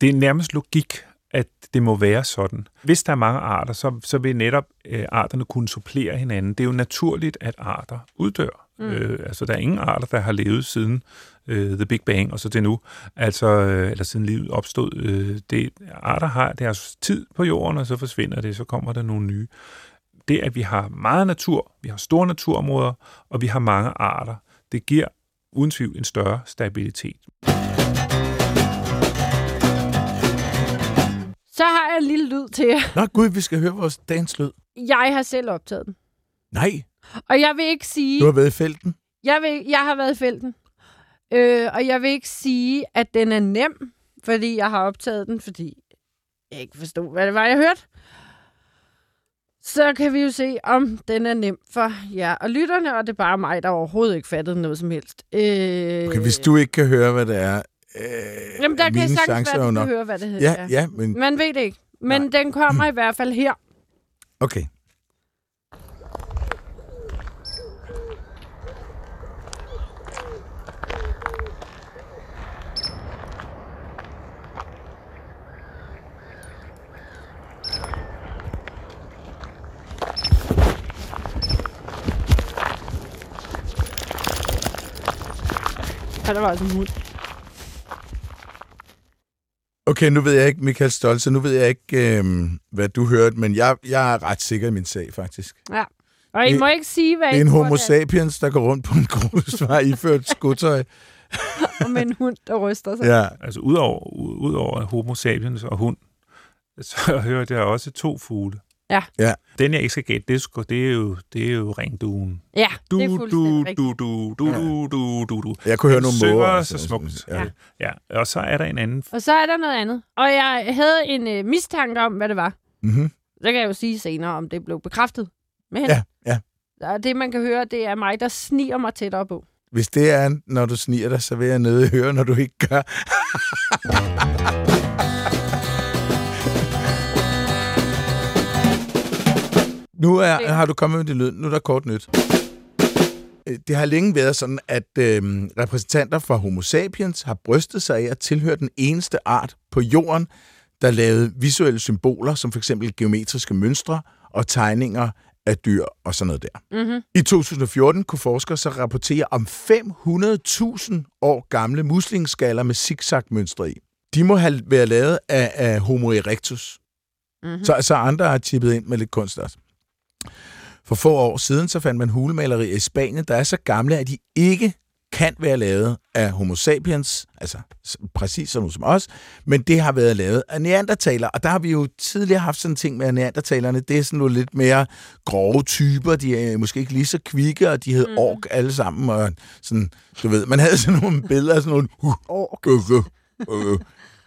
Speaker 4: Det er nærmest logik, at det må være sådan. Hvis der er mange arter, så, så vil netop øh, arterne kunne supplere hinanden. Det er jo naturligt, at arter uddør. Mm. Øh, altså, der er ingen arter, der har levet siden øh, The Big Bang og så til nu, altså, øh, eller siden livet opstod. Øh, det, arter har deres tid på jorden, og så forsvinder det, så kommer der nogle nye. Det, at vi har meget natur, vi har store naturområder, og vi har mange arter, det giver uden tvivl en større stabilitet.
Speaker 3: Så har jeg en lille lyd til jer.
Speaker 2: Nå gud, vi skal høre vores dagens lyd.
Speaker 3: Jeg har selv optaget den.
Speaker 2: Nej,
Speaker 3: Og jeg vil ikke sige...
Speaker 2: du har været i felten.
Speaker 3: Jeg, vil, jeg har været i felten. Øh, og jeg vil ikke sige, at den er nem, fordi jeg har optaget den, fordi jeg ikke forstod, hvad det var, jeg hørte. Så kan vi jo se, om den er nem for jer og lytterne, og det er bare mig, der overhovedet ikke fattede noget som helst. Øh,
Speaker 2: Okay, hvis du ikke kan høre, hvad det er, øh,
Speaker 3: Jamen, der
Speaker 2: er
Speaker 3: kan
Speaker 2: mine
Speaker 3: sagtens være, at
Speaker 2: nok.
Speaker 3: høre, hvad det hedder.
Speaker 2: Ja, ja, men
Speaker 3: Man ved det ikke. Men
Speaker 2: Nej.
Speaker 3: den kommer i hvert fald her.
Speaker 2: okay.
Speaker 3: Ja, der var altså en hund.
Speaker 2: Okay, nu ved jeg ikke, Michael Stolze, nu ved jeg ikke, øh, hvad du hørte, men jeg, jeg er ret sikker i min sag, faktisk.
Speaker 3: Ja. Og I
Speaker 2: Det-
Speaker 3: må ikke sige, hvad
Speaker 2: Det er en homo sapiens, der går rundt på en grusvej (laughs) iført skotøj. (laughs)
Speaker 3: er om en hund, der ryster sig.
Speaker 2: Ja,
Speaker 4: Altså udover, udover homo sapiens og hund, så (laughs) hørte jeg også to fugle.
Speaker 3: Ja.
Speaker 2: Ja.
Speaker 4: Den jeg ikke skal gætte, det er, sgu- det er jo, det er jo ringduen.
Speaker 3: Ja,
Speaker 4: Du,
Speaker 3: det er
Speaker 4: du,
Speaker 3: fuldstændig
Speaker 4: du, du, du, du, du, du, du.
Speaker 2: jeg kunne høre nogle
Speaker 4: synger
Speaker 2: måger.
Speaker 4: så
Speaker 2: altså,
Speaker 4: smukt.
Speaker 2: Ja.
Speaker 3: Ja.
Speaker 4: Og så er der en anden.
Speaker 3: Og så er der noget andet. Og jeg havde en øh, mistanke om, hvad det var.
Speaker 2: Mm-hmm.
Speaker 3: Så kan jeg jo sige senere, om det blev bekræftet. Men
Speaker 2: ja, ja.
Speaker 3: Og det, man kan høre, det er mig, der sniger mig tættere på.
Speaker 2: Hvis det er, når du sniger dig, så vil jeg nødt høre, når du ikke gør. (laughs) nu er, har du kommet med det lyd. Nu er der kort nyt. Øh, Det har længe været sådan, at øh, repræsentanter for Homo sapiens har brystet sig af at tilhøre den eneste art på jorden, der lavede visuelle symboler, som for eksempel geometriske mønstre og tegninger af dyr og sådan noget der.
Speaker 3: Mm-hmm.
Speaker 2: I 2014 kunne forskere så rapportere om 500.000 år gamle muslingeskaller med zigzag-mønstre i. De må have været lavet af, af Homo erectus.
Speaker 3: Mm-hmm.
Speaker 2: Så altså andre har chippet ind med lidt kunst også. For få år siden så fandt man hulemalerier i Spanien, der er så gamle, at de ikke kan være lavet af homo sapiens, altså præcis sådan som os, men det har været lavet af neandertaler, og der har vi jo tidligere haft sådan en ting med neandertalerne, det er sådan nogle lidt mere grove typer, de er måske ikke lige så kvikke, og de hed mm. ork alle sammen, og sådan, du ved, man havde sådan nogle billeder sådan nogle, uh,
Speaker 3: Ork.
Speaker 2: uh, uh, uh.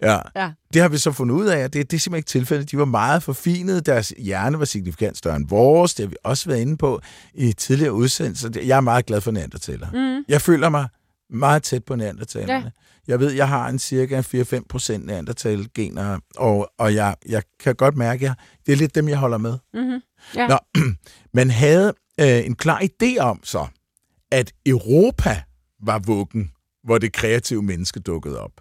Speaker 2: Ja.
Speaker 3: Ja.
Speaker 2: Det har vi så fundet ud af, at det, det er simpelthen ikke tilfældet. De var meget forfinede. Deres hjerne var signifikant større end vores. Det har vi også været inde på i tidligere udsendelser. Jeg er meget glad for neandertaler.
Speaker 3: Mm.
Speaker 2: Jeg føler mig meget tæt på neandertalerne.
Speaker 3: Ja.
Speaker 2: Jeg ved, jeg har en cirka 4-5 procent neandertal-gener, og, og jeg, jeg kan godt mærke, at det er lidt dem, jeg holder med.
Speaker 3: Mm-hmm. Ja.
Speaker 2: Nå, (clears throat) man havde øh, en klar idé om så, at Europa var vuggen, hvor det kreative menneske dukkede op.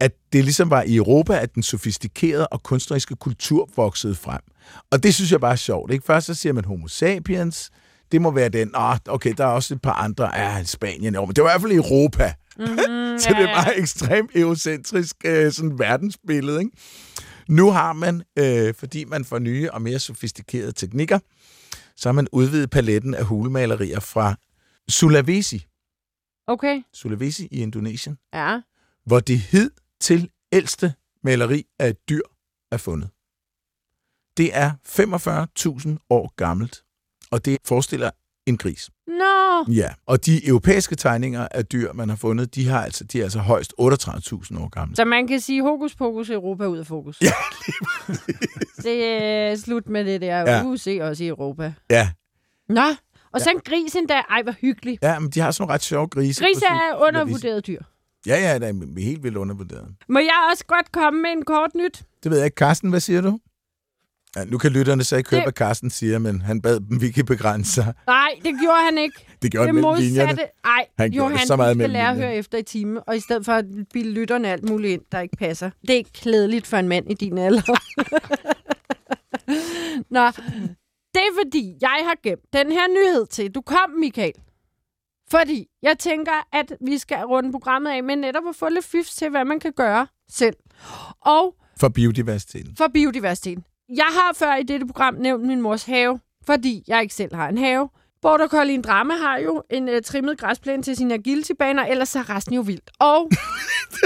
Speaker 2: At det ligesom var i Europa, at den sofistikerede og kunstneriske kultur voksede frem. Og det synes jeg bare er sjovt. Ikke? Først så siger man homo sapiens, det må være den, ah, okay, der er også et par andre, ja, Spanien, jo, men det var i hvert fald Europa.
Speaker 3: Mm-hmm. (laughs)
Speaker 2: Så det er bare ekstremt egocentrisk øh, sådan verdensbillede, ikke? Nu har man, øh, fordi man får nye og mere sofistikerede teknikker, så har man udvidet paletten af hulemalerier fra Sulawesi,
Speaker 3: Okay.
Speaker 2: Sulawesi i Indonesien,
Speaker 3: Ja.
Speaker 2: hvor det hed til ældste maleri af et dyr er fundet. Det er 45.000 år gammelt, og det forestiller en gris.
Speaker 3: Nå.
Speaker 2: Ja, og de europæiske tegninger af dyr, man har fundet, de, har altså, de er altså højst 38.000 år gamle.
Speaker 3: Så man kan sige, hokus pokus Europa ud af fokus.
Speaker 2: Ja,
Speaker 3: Det er slut med det der.
Speaker 2: Ja.
Speaker 3: Ja. UC også i Europa.
Speaker 2: Ja,
Speaker 3: Nå. Og så en gris endda. Ej, hvor hyggeligt.
Speaker 2: ja men de har sådan nogle ret sjove grise.
Speaker 3: Grise er undervurderet dyr.
Speaker 2: Ja, ja, det er helt vildt undervurderet.
Speaker 3: Må jeg også godt komme med en kort nyt?
Speaker 2: Det ved jeg ikke. Carsten, hvad siger du? Ja, nu kan lytterne så ikke høre,
Speaker 3: Det-
Speaker 2: hvad Carsten siger, men han bad dem virkelig begrænse sig.
Speaker 3: Nej, det gjorde han ikke. (laughs)
Speaker 2: Det gjorde
Speaker 3: det
Speaker 2: han mellem linjerne.
Speaker 3: modsatte. Ej,
Speaker 2: Han gjorde det så meget mellem
Speaker 3: lære at høre efter i timen, og i stedet for at bilde lytterne alt muligt ind, der ikke passer. Det er ikke klædeligt for en mand i din alder. (laughs) Nå, det er fordi, jeg har gemt den her nyhed til. Du kom, Michael. Fordi jeg tænker, at vi skal runde programmet af med netop at få lidt fifs til, hvad man kan gøre selv. Og
Speaker 2: For biodiversiteten.
Speaker 3: for biodiversiteten. Jeg har før i dette program nævnt min mors have, fordi jeg ikke selv har en have. Border Collie Drama har jo en uh, trimmet græsplæne til sine agility-baner, ellers er resten jo vildt. Og,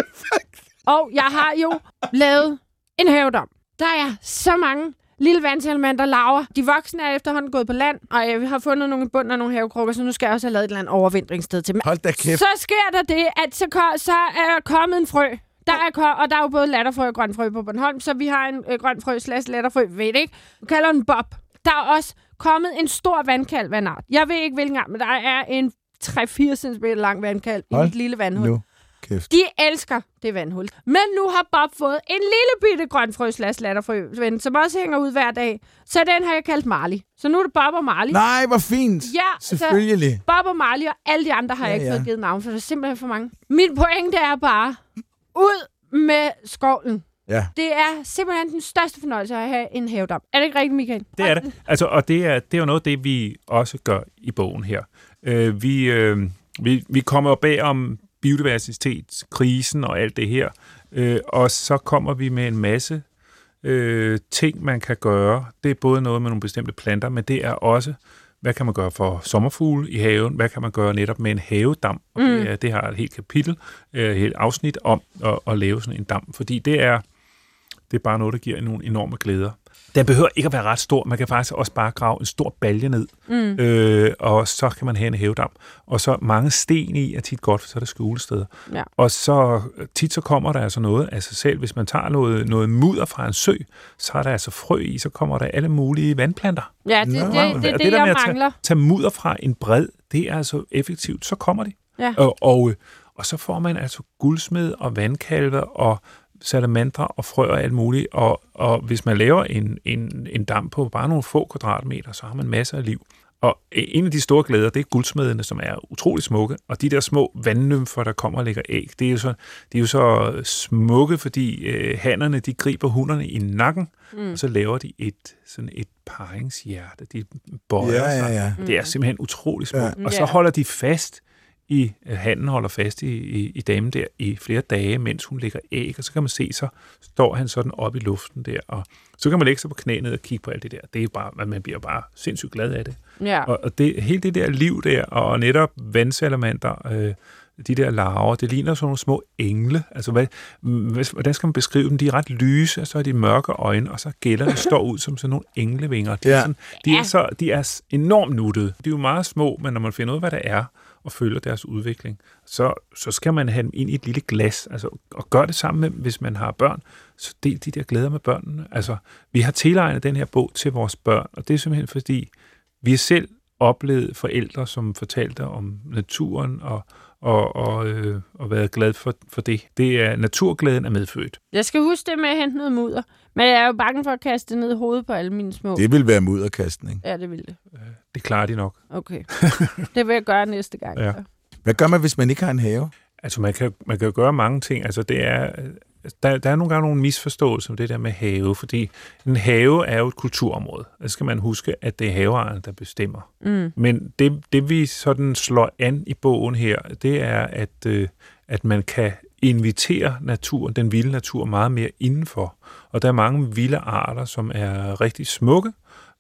Speaker 3: (laughs) og jeg har jo lavet en havedom. Der er så mange lille vandsalamander laver. De voksne er efterhånden gået på land, og jeg har fundet nogle i bunden af nogle havekrukker, så nu skal jeg også have lavet et eller andet overvintringssted til dem.
Speaker 2: Hold da kæft.
Speaker 3: Så sker der det, at så, så er kommet en frø. Der er, og der er jo både latterfrø og grønfrø på Bornholm, så vi har en øh, grønfrø slash latterfrø, ved ikke? Vi kalder den Bob. Der er også kommet en stor vandkalv vandart. Jeg ved ikke, hvilken gang, men der er en 3-4 cm lang vandkalv i
Speaker 2: Hold
Speaker 3: et lille vandhul.
Speaker 2: Nu. Kæft.
Speaker 3: De elsker det vandhul. Men nu har Bob fået en lille bitte grønfrø slash latterfrø, ven, som også hænger ud hver dag. Så den har jeg kaldt Marley. Så nu er det Bob og Marley.
Speaker 2: Nej, hvor fint.
Speaker 3: Ja, så-
Speaker 2: Selvfølgelig.
Speaker 3: Bob og Marley og alle de andre har
Speaker 2: Ja,
Speaker 3: jeg ikke
Speaker 2: ja.
Speaker 3: fået givet navn, for der er simpelthen for mange. Min pointe er bare, ud med skovlen.
Speaker 2: Ja.
Speaker 3: Det er simpelthen den største fornøjelse at have en havedom. Er det ikke rigtigt, Michael?
Speaker 4: Det er det. Altså, og det er, det er jo noget af det, vi også gør i bogen her. Øh, vi, øh, vi, vi kommer bag om biodiversitetskrisen og alt det her, øh, og så kommer vi med en masse øh, ting, man kan gøre. Det er både noget med nogle bestemte planter, men det er også, hvad kan man gøre for sommerfugle i haven? Hvad kan man gøre netop med en havedam?
Speaker 3: Mm.
Speaker 4: det, er, det har et helt kapitel, øh, et helt afsnit om at, at lave sådan en dam, fordi det er, det er bare noget, der giver nogle enorme glæder. Den behøver ikke at være ret stor. Man kan faktisk også bare grave en stor balje ned,
Speaker 3: Mm.
Speaker 4: øh, og så kan man have en hævedam. Og så mange sten i er tit godt, for så er der skjulesteder.
Speaker 3: Ja.
Speaker 4: Og så tit så kommer der altså noget af sig selv. Hvis man tager noget, noget mudder fra en sø, så er der altså frø i, så kommer der alle mulige vandplanter.
Speaker 3: Ja, det, det,
Speaker 2: Nå,
Speaker 3: det, det, det,
Speaker 4: det
Speaker 3: det
Speaker 4: der med
Speaker 3: jeg
Speaker 4: at tage-
Speaker 3: mangler.
Speaker 4: Tag mudder fra en bred, det er altså effektivt, så kommer de.
Speaker 3: Ja.
Speaker 4: Og, og, øh, og så får man altså guldsmed og vandkalve og salamandre og frø og alt muligt. Og, og hvis man laver en, en, en dam på bare nogle få kvadratmeter, så har man masser af liv. Og en af de store glæder, det er guldsmedene, som er utrolig smukke. Og de der små vandnymfer, der kommer og lægger æg, det er jo så, de er jo så smukke, fordi øh, hannerne, de griber hunderne i nakken, mm. og så laver de et, sådan et paringshjerte. De bøjer
Speaker 2: Ja, ja,
Speaker 4: sig.
Speaker 2: ja.
Speaker 4: Det er simpelthen utrolig smukt.
Speaker 2: Ja.
Speaker 4: Og så holder de fast i, øh, handen holder fast i, i, i damen der i flere dage, mens hun lægger æg, og så kan man se, så står han sådan op i luften der, og så kan man lægge sig på knæ ned og kigge på alt det der. Det er bare, man bliver bare sindssygt glad af det.
Speaker 3: Ja.
Speaker 4: Og, og det, hele det der liv der, og netop vandsalamander, øh, de der larver, det ligner sådan nogle små engle. Altså, hvad, hvad, hvordan skal man beskrive dem? De er ret lyse, og så har de mørke øjne, og så gælderne står ud som sådan nogle englevinger. De,
Speaker 2: Ja.
Speaker 4: er, sådan, de, er, så, de er enormt nuttede. De er jo meget små, men når man finder ud af, hvad det er, og følger deres udvikling, så, så skal man have dem ind i et lille glas, altså, og gøre det sammen med, hvis man har børn, så del de der glæder med børnene. Altså, vi har tilegnet den her bog til vores børn, og det er simpelthen fordi, vi er selv oplevet forældre, som fortalte om naturen og, og, og, øh, og været glad for, for det. Det er naturglæden er medfødt.
Speaker 3: Jeg skal huske det med at hente noget mudder. Men jeg er jo bange for at kaste det ned i hovedet på alle mine små.
Speaker 2: Det vil være mudderkastning.
Speaker 3: Ja, det vil det.
Speaker 4: Det klarer de nok.
Speaker 3: Okay. det vil jeg gøre næste gang.
Speaker 4: Ja.
Speaker 3: så.
Speaker 2: Hvad gør man, hvis man ikke har en have?
Speaker 4: Altså, man kan, man kan jo gøre mange ting. Altså, det er, der, der er nogle gange nogle misforståelser om det der med have, fordi en have er jo et kulturområde. Der skal man huske, at det er haveejeren, der bestemmer.
Speaker 3: Mm.
Speaker 4: Men det, det vi sådan slår an i bogen her, det er, at, øh, at man kan invitere naturen, den vilde natur, meget mere indenfor. Og der er mange vilde arter, som er rigtig smukke,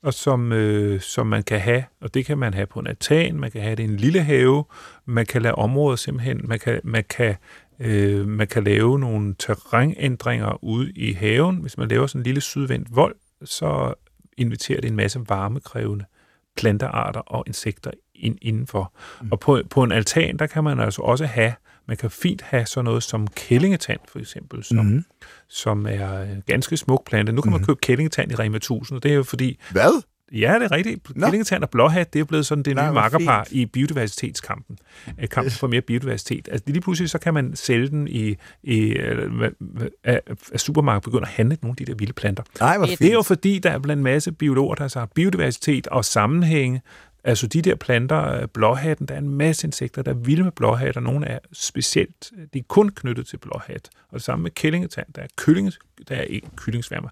Speaker 4: og som, øh, som man kan have, og det kan man have på en altan, man kan have det i en lille have, man kan lade områder simpelthen, man kan, man kan, øh, man kan lave nogle terrænændringer ude i haven. Hvis man laver sådan en lille sydvendt vold, så inviterer det en masse varmekrævende plantearter og insekter ind, indenfor. Mm. Og på, på en altan, der kan man altså også have, man kan fint have sådan noget som kællingetand, for eksempel, som, mm. som er en ganske smuk plante. Nu kan man mm. købe kællingetand i Rema 1000, og det er jo fordi...
Speaker 2: Hvad?
Speaker 4: Ja, det er rigtigt. Nå. Kællingetand og blåhat, det er blevet sådan det nye makkerpar i biodiversitetskampen. Øh, kampen for mere biodiversitet. Altså lige pludselig så kan man sælge den i, i at, at supermarkedet begynder at handle nogle af de der vilde planter.
Speaker 2: Nej, hvor
Speaker 4: Det er jo fordi, der er blandt en masse biologer, der har sagt biodiversitet og sammenhænge. Altså de der planter, blåhatten, der er en masse insekter, der er vilde med blåhat, og nogle er specielt, de er kun knyttet til blåhat. Og det samme med kællingetand, der er kylling, der er ikke kyllingsværmer,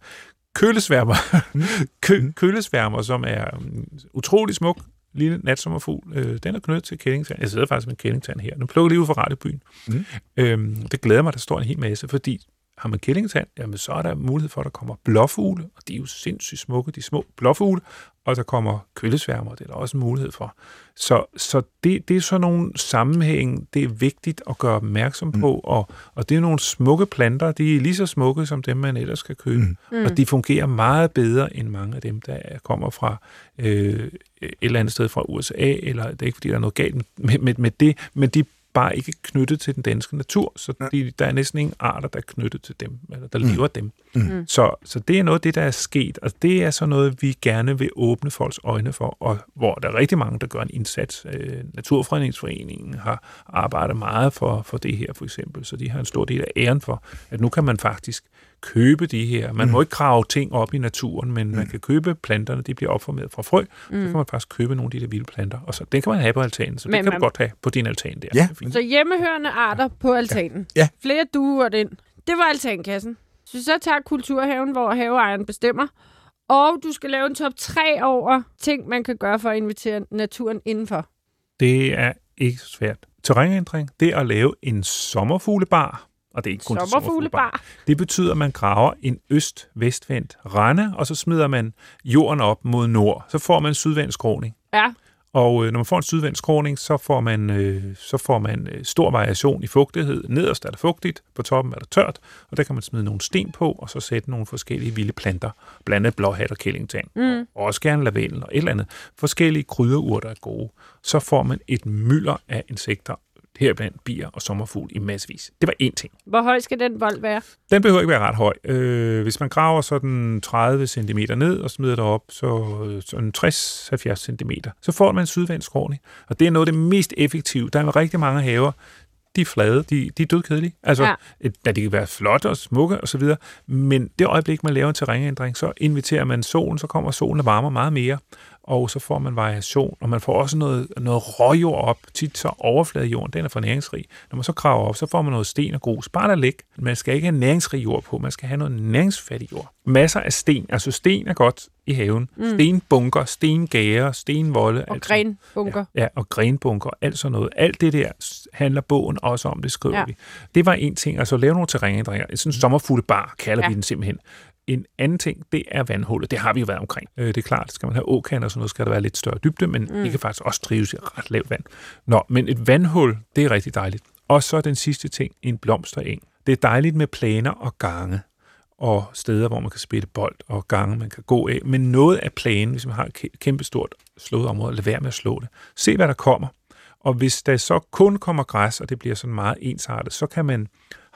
Speaker 4: kølesværmer, (laughs) Kø, kølesværmer, som er um, utrolig smuk, lille natsommerfugl. Øh, den er knyttet til kællingtand. Jeg sidder faktisk med en kællingtand her. Nu plukker lige ud fra radiobyen. Mm. Øhm, det glæder mig, der står en hel masse, fordi har man kællingtand, jamen så er der mulighed for, at der kommer blåfugle, og de er jo sindssygt smukke, de små blåfugle, og der kommer køllesværmer, det er der også en mulighed for. Så, så det, det er sådan nogle sammenhæng, det er vigtigt at gøre opmærksom på, mm. og, og det er nogle smukke planter, de er lige så smukke som dem, man ellers kan købe, mm. og de fungerer meget bedre end mange af dem, der kommer fra øh, et eller andet sted fra USA, eller det er ikke, fordi der er noget galt med, med, med det, men de bare ikke knyttet til den danske natur, så de, der er næsten ingen arter, der er knyttet til dem, eller der mm. lever dem. Mm. Så, så det er noget af det, der er sket, og det er så noget, vi gerne vil åbne folks øjne for, og hvor der er rigtig mange, der gør en indsats. Øh, Naturfredningsforeningen har arbejdet meget for, for det her, for eksempel, så de har en stor del af æren for, at nu kan man faktisk købe de her. Man mm. må ikke grave ting op i naturen, men mm. man kan købe planterne, de bliver opformeret fra frø, mm. så kan man faktisk købe nogle af de der vilde planter, og så det kan man have på altanen, så men det kan man... du godt have på din altan der.
Speaker 2: Ja.
Speaker 3: Så hjemmehørende arter på altanen.
Speaker 2: Ja. ja.
Speaker 3: Flere duer ind. Det var altankassen. Så så tager Kulturhaven, hvor haveejeren bestemmer, og du skal lave en top 3 over ting, man kan gøre for at invitere naturen indenfor.
Speaker 4: Det er ikke svært. Terrænændring, det er at lave en sommerfuglebar, og det er ikke kun
Speaker 3: sommerfuglebar.
Speaker 4: Det betyder, at man graver en øst-vestvendt rende, og så smider man jorden op mod nord. Så får man sydvendt skråning.
Speaker 3: Ja.
Speaker 4: Og øh, når man får en sydvendt skråning, så får man, øh, så får man øh, stor variation i fugtighed. Nederst er der fugtigt, på toppen er der tørt, og der kan man smide nogle sten på, og så sætte nogle forskellige vilde planter, blandt andet blåhat og kællingtang, mm. og også gerne lavendel og et eller andet. Forskellige krydderurter er gode. Så får man et mylder af insekter heriblandt bier og sommerfugl i massevis. Det var én ting.
Speaker 3: Hvor høj skal den vold være?
Speaker 4: Den behøver ikke være ret høj. Øh, hvis man graver sådan 30 cm ned og smider det op, så sådan 60-70 cm, så får man en sydvendt skråning. Og det er noget af det mest effektive. Der er rigtig mange haver, de er flade, de, de er dødkedelige. Altså, ja. et, de kan være flotte og smukke og så videre, men det øjeblik, man laver en terrænændring, så inviterer man solen, så kommer solen og varmer meget mere, og så får man variation, og man får også noget, noget råjord op, tit så overfladejorden, den er for næringsrig. Når man så graver op, så får man noget sten og grus. Bare der ligge. Man skal ikke have næringsrig jord på, man skal have noget næringsfattig jord. Masser af sten, altså sten er godt i haven. Mm. Stenbunker, stengære, stenvolde.
Speaker 3: Og grenbunker.
Speaker 4: Ja, ja, og grenbunker, alt sådan noget. Alt det der handler bogen også om, det skriver ja. vi. Det var en ting, altså lave nogle terrænændringer. Sådan en sommerfuglebar kalder ja. vi den simpelthen. En anden ting, det er vandhullet. Det har vi jo været omkring. Øh, det er klart, skal man have åkan og sådan noget, skal der være lidt større dybde, men mm. det kan faktisk også trives i ret lavt vand. Nå, men et vandhul, det er rigtig dejligt. Og så den sidste ting, en blomstereng. Det er dejligt med planer og gange og steder, hvor man kan spille bold og gange, man kan gå af. Men noget af planen, hvis man har et kæmpestort slået område, lad være med at slå det. Se, hvad der kommer. Og hvis der så kun kommer græs, og det bliver sådan meget ensartet, så kan man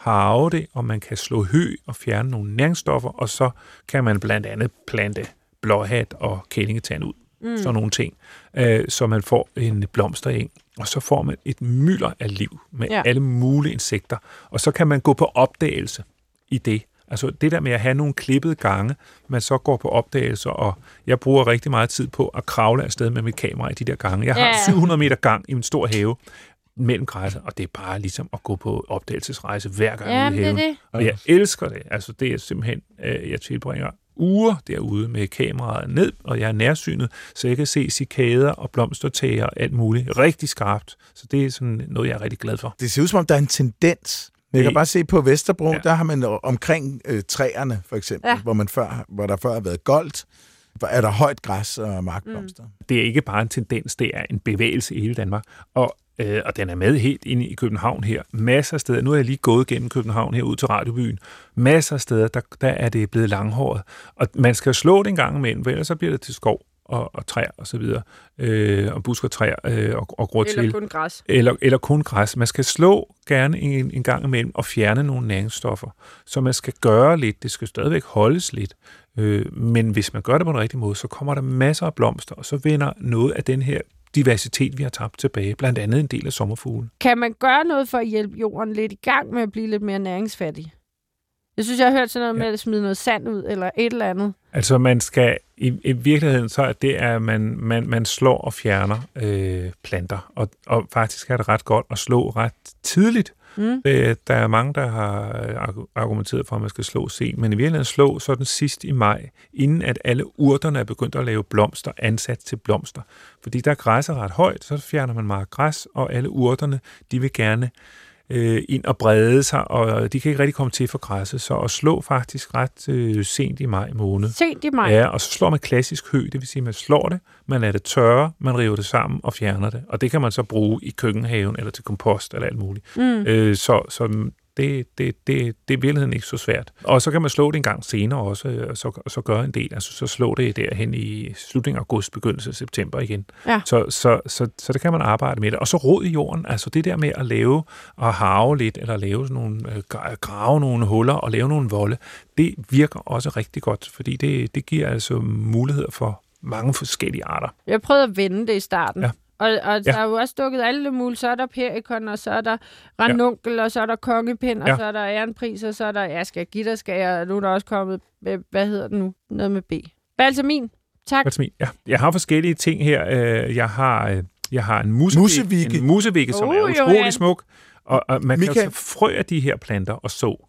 Speaker 4: harve det, og man kan slå hø og fjerne nogle næringsstoffer, og så kan man blandt andet plante blåhat og kællingetand ud. Mm. Sådan nogle ting. Øh, så man får en blomstereng, og så får man et mylder af liv med ja. alle mulige insekter. Og så kan man gå på opdagelse i det. Altså det der med at have nogle klippede gange, man så går på opdagelser, og jeg bruger rigtig meget tid på at kravle afsted med mit kamera i de der gange. Jeg har ja. 700 meter gang i en stor have, mellem græsser, og det er bare ligesom at gå på opdagelsesrejse hver gang
Speaker 3: ja,
Speaker 4: ude i haven.
Speaker 3: Det er det.
Speaker 4: Og jeg elsker det. Altså, det er simpelthen, øh, jeg tilbringer uger derude med kameraet ned, og jeg er nærsynet, så jeg kan se cikader og blomstertager og alt muligt rigtig skarpt. Så det er sådan noget, jeg er rigtig glad for.
Speaker 2: Det ser ud som om, der er en tendens Jeg kan bare se på Vesterbro, ja. Der har man omkring øh, træerne, for eksempel,
Speaker 3: Ja.
Speaker 2: ja. hvor, man før, hvor der før har været goldt, hvor er der højt græs og markblomster. Mm.
Speaker 4: det er ikke bare en tendens, det er en bevægelse i hele Danmark. Og, øh, og den er med helt inde i København her. Masser af steder. Nu er jeg lige gået gennem København her ud til Radiobyen. Masser af steder, der, der er det blevet langhåret. Og man skal slå det en gang imellem, for ellers så bliver det til skov og, og træer og så videre. Øh, og busk og træer øh, og, og grå
Speaker 3: Eller
Speaker 4: til.
Speaker 3: kun græs.
Speaker 4: Eller, eller kun græs. Man skal slå gerne en, en gang imellem og fjerne nogle næringsstoffer. Så man skal gøre lidt. Det skal stadigvæk holdes lidt. Øh, men hvis man gør det på den rigtige måde, så kommer der masser af blomster, og så vender noget af den her diversitet, vi har tabt tilbage. Blandt andet en del af sommerfuglen.
Speaker 3: Kan man gøre noget for at hjælpe jorden lidt i gang med at blive lidt mere næringsfattig? Jeg synes, jeg har hørt sådan noget
Speaker 4: Ja.
Speaker 3: med at smide noget sand ud, eller et eller andet.
Speaker 4: Altså man skal, i, i virkeligheden så er det, at man, man, man slår og fjerner øh, planter. Og, og faktisk er det ret godt at slå ret tidligt.
Speaker 3: Mm.
Speaker 4: Det, der er mange, der har øh, argumenteret for, at man skal slå sent, men i virkeligheden slå sådan sidst i maj, inden at alle urterne er begyndt at lave blomster, ansat til blomster. Fordi der er græsset ret højt, så fjerner man meget græs, og alle urterne, de vil gerne øh, ind og brede sig, og de kan ikke rigtig komme til for græsset, så at slå faktisk ret øh, sent i maj måned.
Speaker 3: Sent i maj.
Speaker 4: Ja, og så slår man klassisk hø, det vil sige, at man slår det, man lader det tørre, man river det sammen og fjerner det. Og det kan man så bruge i køkkenhaven eller til kompost eller alt muligt.
Speaker 3: Mm.
Speaker 4: Øh, så så det, det, det, det er i virkeligheden ikke så svært. Og så kan man slå det en gang senere også, og så, så gøre en del. Altså så slå det derhen i slutningen af august, begyndelse af september igen.
Speaker 3: Ja.
Speaker 4: Så, så, så, så det kan man arbejde med det. Og så rod i jorden, altså det der med at lave og harve lidt, eller lave sådan nogle, øh, gra- grave nogle huller og lave nogle volde, det virker også rigtig godt, fordi det, det giver altså muligheder for mange forskellige arter.
Speaker 3: Jeg prøvede at vende det i starten.
Speaker 4: Ja.
Speaker 3: Og, og der
Speaker 4: Ja.
Speaker 3: er jo også dukket alle mulige. Så er der perikon, og så er der ranunkel, og så er der kongepind, og
Speaker 4: Ja.
Speaker 3: så er der ærenpris, og så er der, ja, skal jeg give dig, skal jeg, og nu er der også kommet, øh, hvad hedder det nu? Noget med B. Balsamin. Tak.
Speaker 4: Balsamic. Ja, jeg har forskellige ting her. Øh, Jeg har, øh, jeg har en musevik,
Speaker 2: Musevigge.
Speaker 4: en musevigge som
Speaker 3: Oh,
Speaker 4: er utrolig
Speaker 3: Johan.
Speaker 4: smuk. Og, og man kan jo
Speaker 2: Michael.
Speaker 4: tage frø af de her planter og så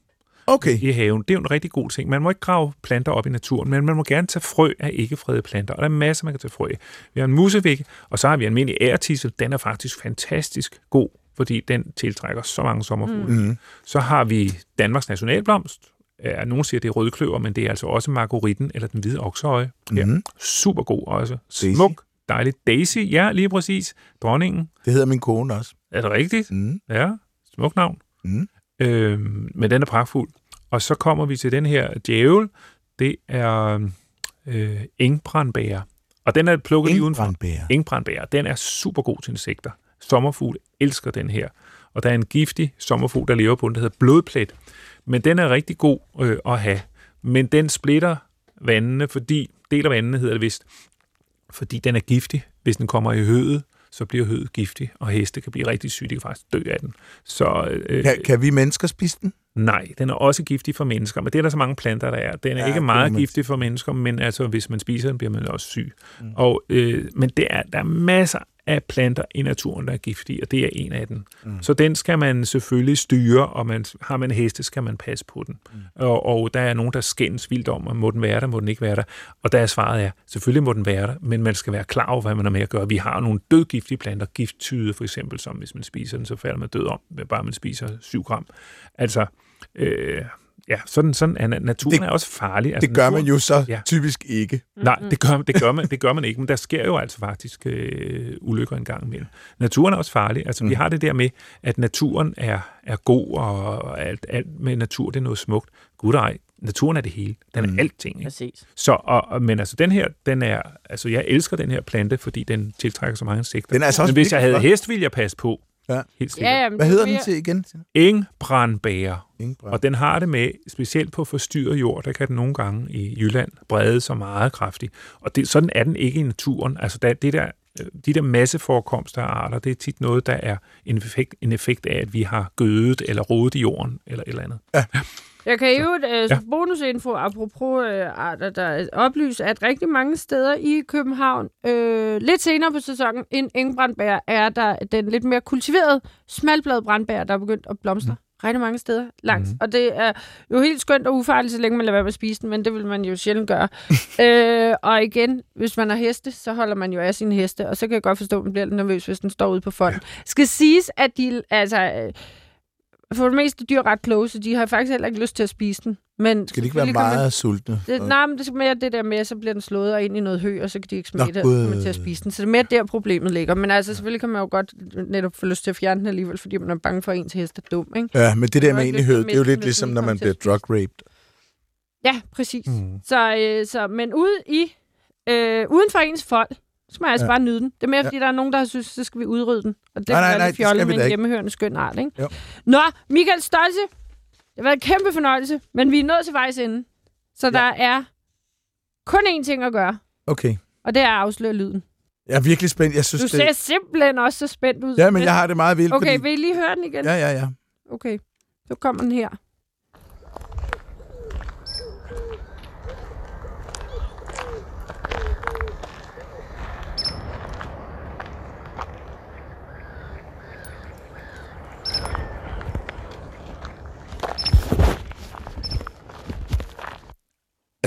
Speaker 2: Okay.
Speaker 4: i haven. Det er jo en rigtig god ting. Man må ikke grave planter op i naturen, men man må gerne tage frø af ikke-fredede planter. Og der er masser, man kan tage frø af. Vi har en musevæg, og så har vi en almindelig ærtissel. Den er faktisk fantastisk god, fordi den tiltrækker så mange sommerfugle. Mm.
Speaker 2: Mm.
Speaker 4: Så har vi Danmarks nationalblomst. Ja, nogen siger, det er rødkløver, men det er altså også margoritten eller den hvide okseøje. Ja.
Speaker 2: Mm.
Speaker 4: Super god også.
Speaker 2: Daisy.
Speaker 4: Smuk, dejlig. Daisy, ja, lige præcis. Dronningen.
Speaker 2: Det hedder min kone også.
Speaker 4: Er det rigtigt?
Speaker 2: Mm.
Speaker 4: Ja, smuk navn.
Speaker 2: Mm.
Speaker 4: Øhm, men den er pragtfuld. Og så kommer vi til den her djævel. Det er øh, engbrandbæger. Og den er plukket lige udenfor. Engbrandbæger. Den er super god til insekter. Sommerfugl elsker den her. Og der er en giftig sommerfugl, der lever på den, der hedder blodplet. Men den er rigtig god øh, at have. Men den splitter vandene, fordi, deler vandene hedder det vist, fordi den er giftig. Hvis den kommer i høet, så bliver høet giftig, og heste kan blive rigtig syge, de kan faktisk dø af den. Så øh,
Speaker 2: Kan, kan vi mennesker spise den?
Speaker 4: nej, den er også giftig for mennesker, men det er der så mange planter, der er. Den er
Speaker 2: Ja,
Speaker 4: ikke meget
Speaker 2: man
Speaker 4: giftig for mennesker, men altså, hvis man spiser den, bliver man også syg. Mm. Og, øh, men det er, der er masser af planter i naturen, der er giftige, og det er en af dem. Mm. Så den skal man selvfølgelig styre, og man, har man heste, skal man passe på den. Mm. Og, og der er nogen, der skændes vildt om, om må den være der, må den ikke være der. Og der er svaret er, selvfølgelig må den være der, men man skal være klar over, hvad man har med at gøre. Vi har nogle dødgiftige planter, gifttyde for eksempel, som hvis man spiser den, så falder man død om, bare man spiser 7 gram. Altså, øh, ja, sådan, sådan er naturen
Speaker 2: Det-
Speaker 4: er også farlig. Altså,
Speaker 2: Det gør man
Speaker 4: naturen-
Speaker 2: jo så
Speaker 4: Ja.
Speaker 2: typisk ikke.
Speaker 4: Nej, det gør, det, gør man, det gør man ikke, men der sker jo altså faktisk øh, ulykker en gang imellem. Naturen er også farlig. Altså, mm. vi har det der med, at naturen er, er god, og alt, alt med natur, det er noget smukt. Gud ej, naturen er det hele. Den er
Speaker 2: Mm.
Speaker 4: alting. Ikke?
Speaker 3: Præcis.
Speaker 4: Så, og, og, men altså, den her, den er, altså, jeg elsker den her plante, fordi den tiltrækker så mange insekter.
Speaker 2: Den er altså også
Speaker 4: men hvis jeg havde hest, ville jeg passe på.
Speaker 2: Ja.
Speaker 4: Helt sikkert.
Speaker 3: Ja, jamen,
Speaker 2: Hvad
Speaker 3: er
Speaker 2: hedder den til igen?
Speaker 4: Engbrandbæger.
Speaker 2: Engbrand.
Speaker 4: Og den har det med, specielt på forstyrret jord, der kan den nogle gange i Jylland brede sig meget kraftigt. Og det, sådan er den ikke i naturen. Altså der, det der, øh, de der masseforekomster af arter, det er tit noget, der er en effekt, en effekt af, at vi har gødet eller rodet i jorden eller et eller andet.
Speaker 3: Jeg kan jo øh,
Speaker 4: Ja.
Speaker 3: bonusinfo apropos øh, arter, der oplyser, at rigtig mange steder i København, øh, lidt senere på sæsonen, end engbrandbær, er der den lidt mere kultiverede smalbladet brandbær, der er begyndt at blomstre. Mm. Rigtig mange steder langs. Mm. Og det er jo helt skønt og ufarligt, så længe man lader være med at spise den, men det vil man jo sjældent gøre. (laughs) øh, og igen, hvis man har heste, så holder man jo af sine heste, og så kan jeg godt forstå, at man bliver lidt nervøs, hvis den står ude på fonden. Ja. Skal siges, at de, altså, øh, for det meste dyr ret kloge, så de har faktisk heller ikke lyst til at spise den. Men
Speaker 2: Skal de ikke være
Speaker 3: kan man-
Speaker 2: meget sultne?
Speaker 3: Det, nej, men det er mere det der med, at så bliver den slået og ind i noget hø, og så kan de ikke smage
Speaker 2: Nå,
Speaker 3: til at spise den. Så det er mere der, problemet ligger. Men altså, selvfølgelig kan man jo godt netop få lyst til at fjerne den alligevel, fordi man er bange for, at ens hest er dum, ikke?
Speaker 2: Ja, men det der med
Speaker 3: til
Speaker 2: hød,
Speaker 3: at
Speaker 2: det er jo lidt ligesom, når man bliver
Speaker 3: at
Speaker 2: drug raped.
Speaker 3: Ja, præcis.
Speaker 4: Mm.
Speaker 3: Så, øh, så, men ude i, øh, uden for ens folk, så må jeg altså
Speaker 2: Ja.
Speaker 3: bare nyde den. Det er mere,
Speaker 2: Ja.
Speaker 3: fordi der er nogen, der har synes, så skal vi udrydde den. Og det
Speaker 2: Nej, nej,
Speaker 3: er
Speaker 2: nej, det skal
Speaker 3: med en hjemmehørende skøn art, ikke?
Speaker 2: Jo.
Speaker 3: Nå, Michael Stolze, det har været en kæmpe fornøjelse, men vi er nået til vejs ende. Så der er kun én ting at gøre,
Speaker 2: Okay.
Speaker 3: og det er at afsløre lyden.
Speaker 2: Jeg er virkelig spændt. Jeg synes,
Speaker 3: Du
Speaker 2: det...
Speaker 3: ser simpelthen også så spændt ud.
Speaker 2: Ja, men jeg har det meget vildt,
Speaker 3: Okay,
Speaker 2: fordi...
Speaker 3: vil I lige høre den igen?
Speaker 2: Ja, ja, ja.
Speaker 3: Okay, så kommer den her.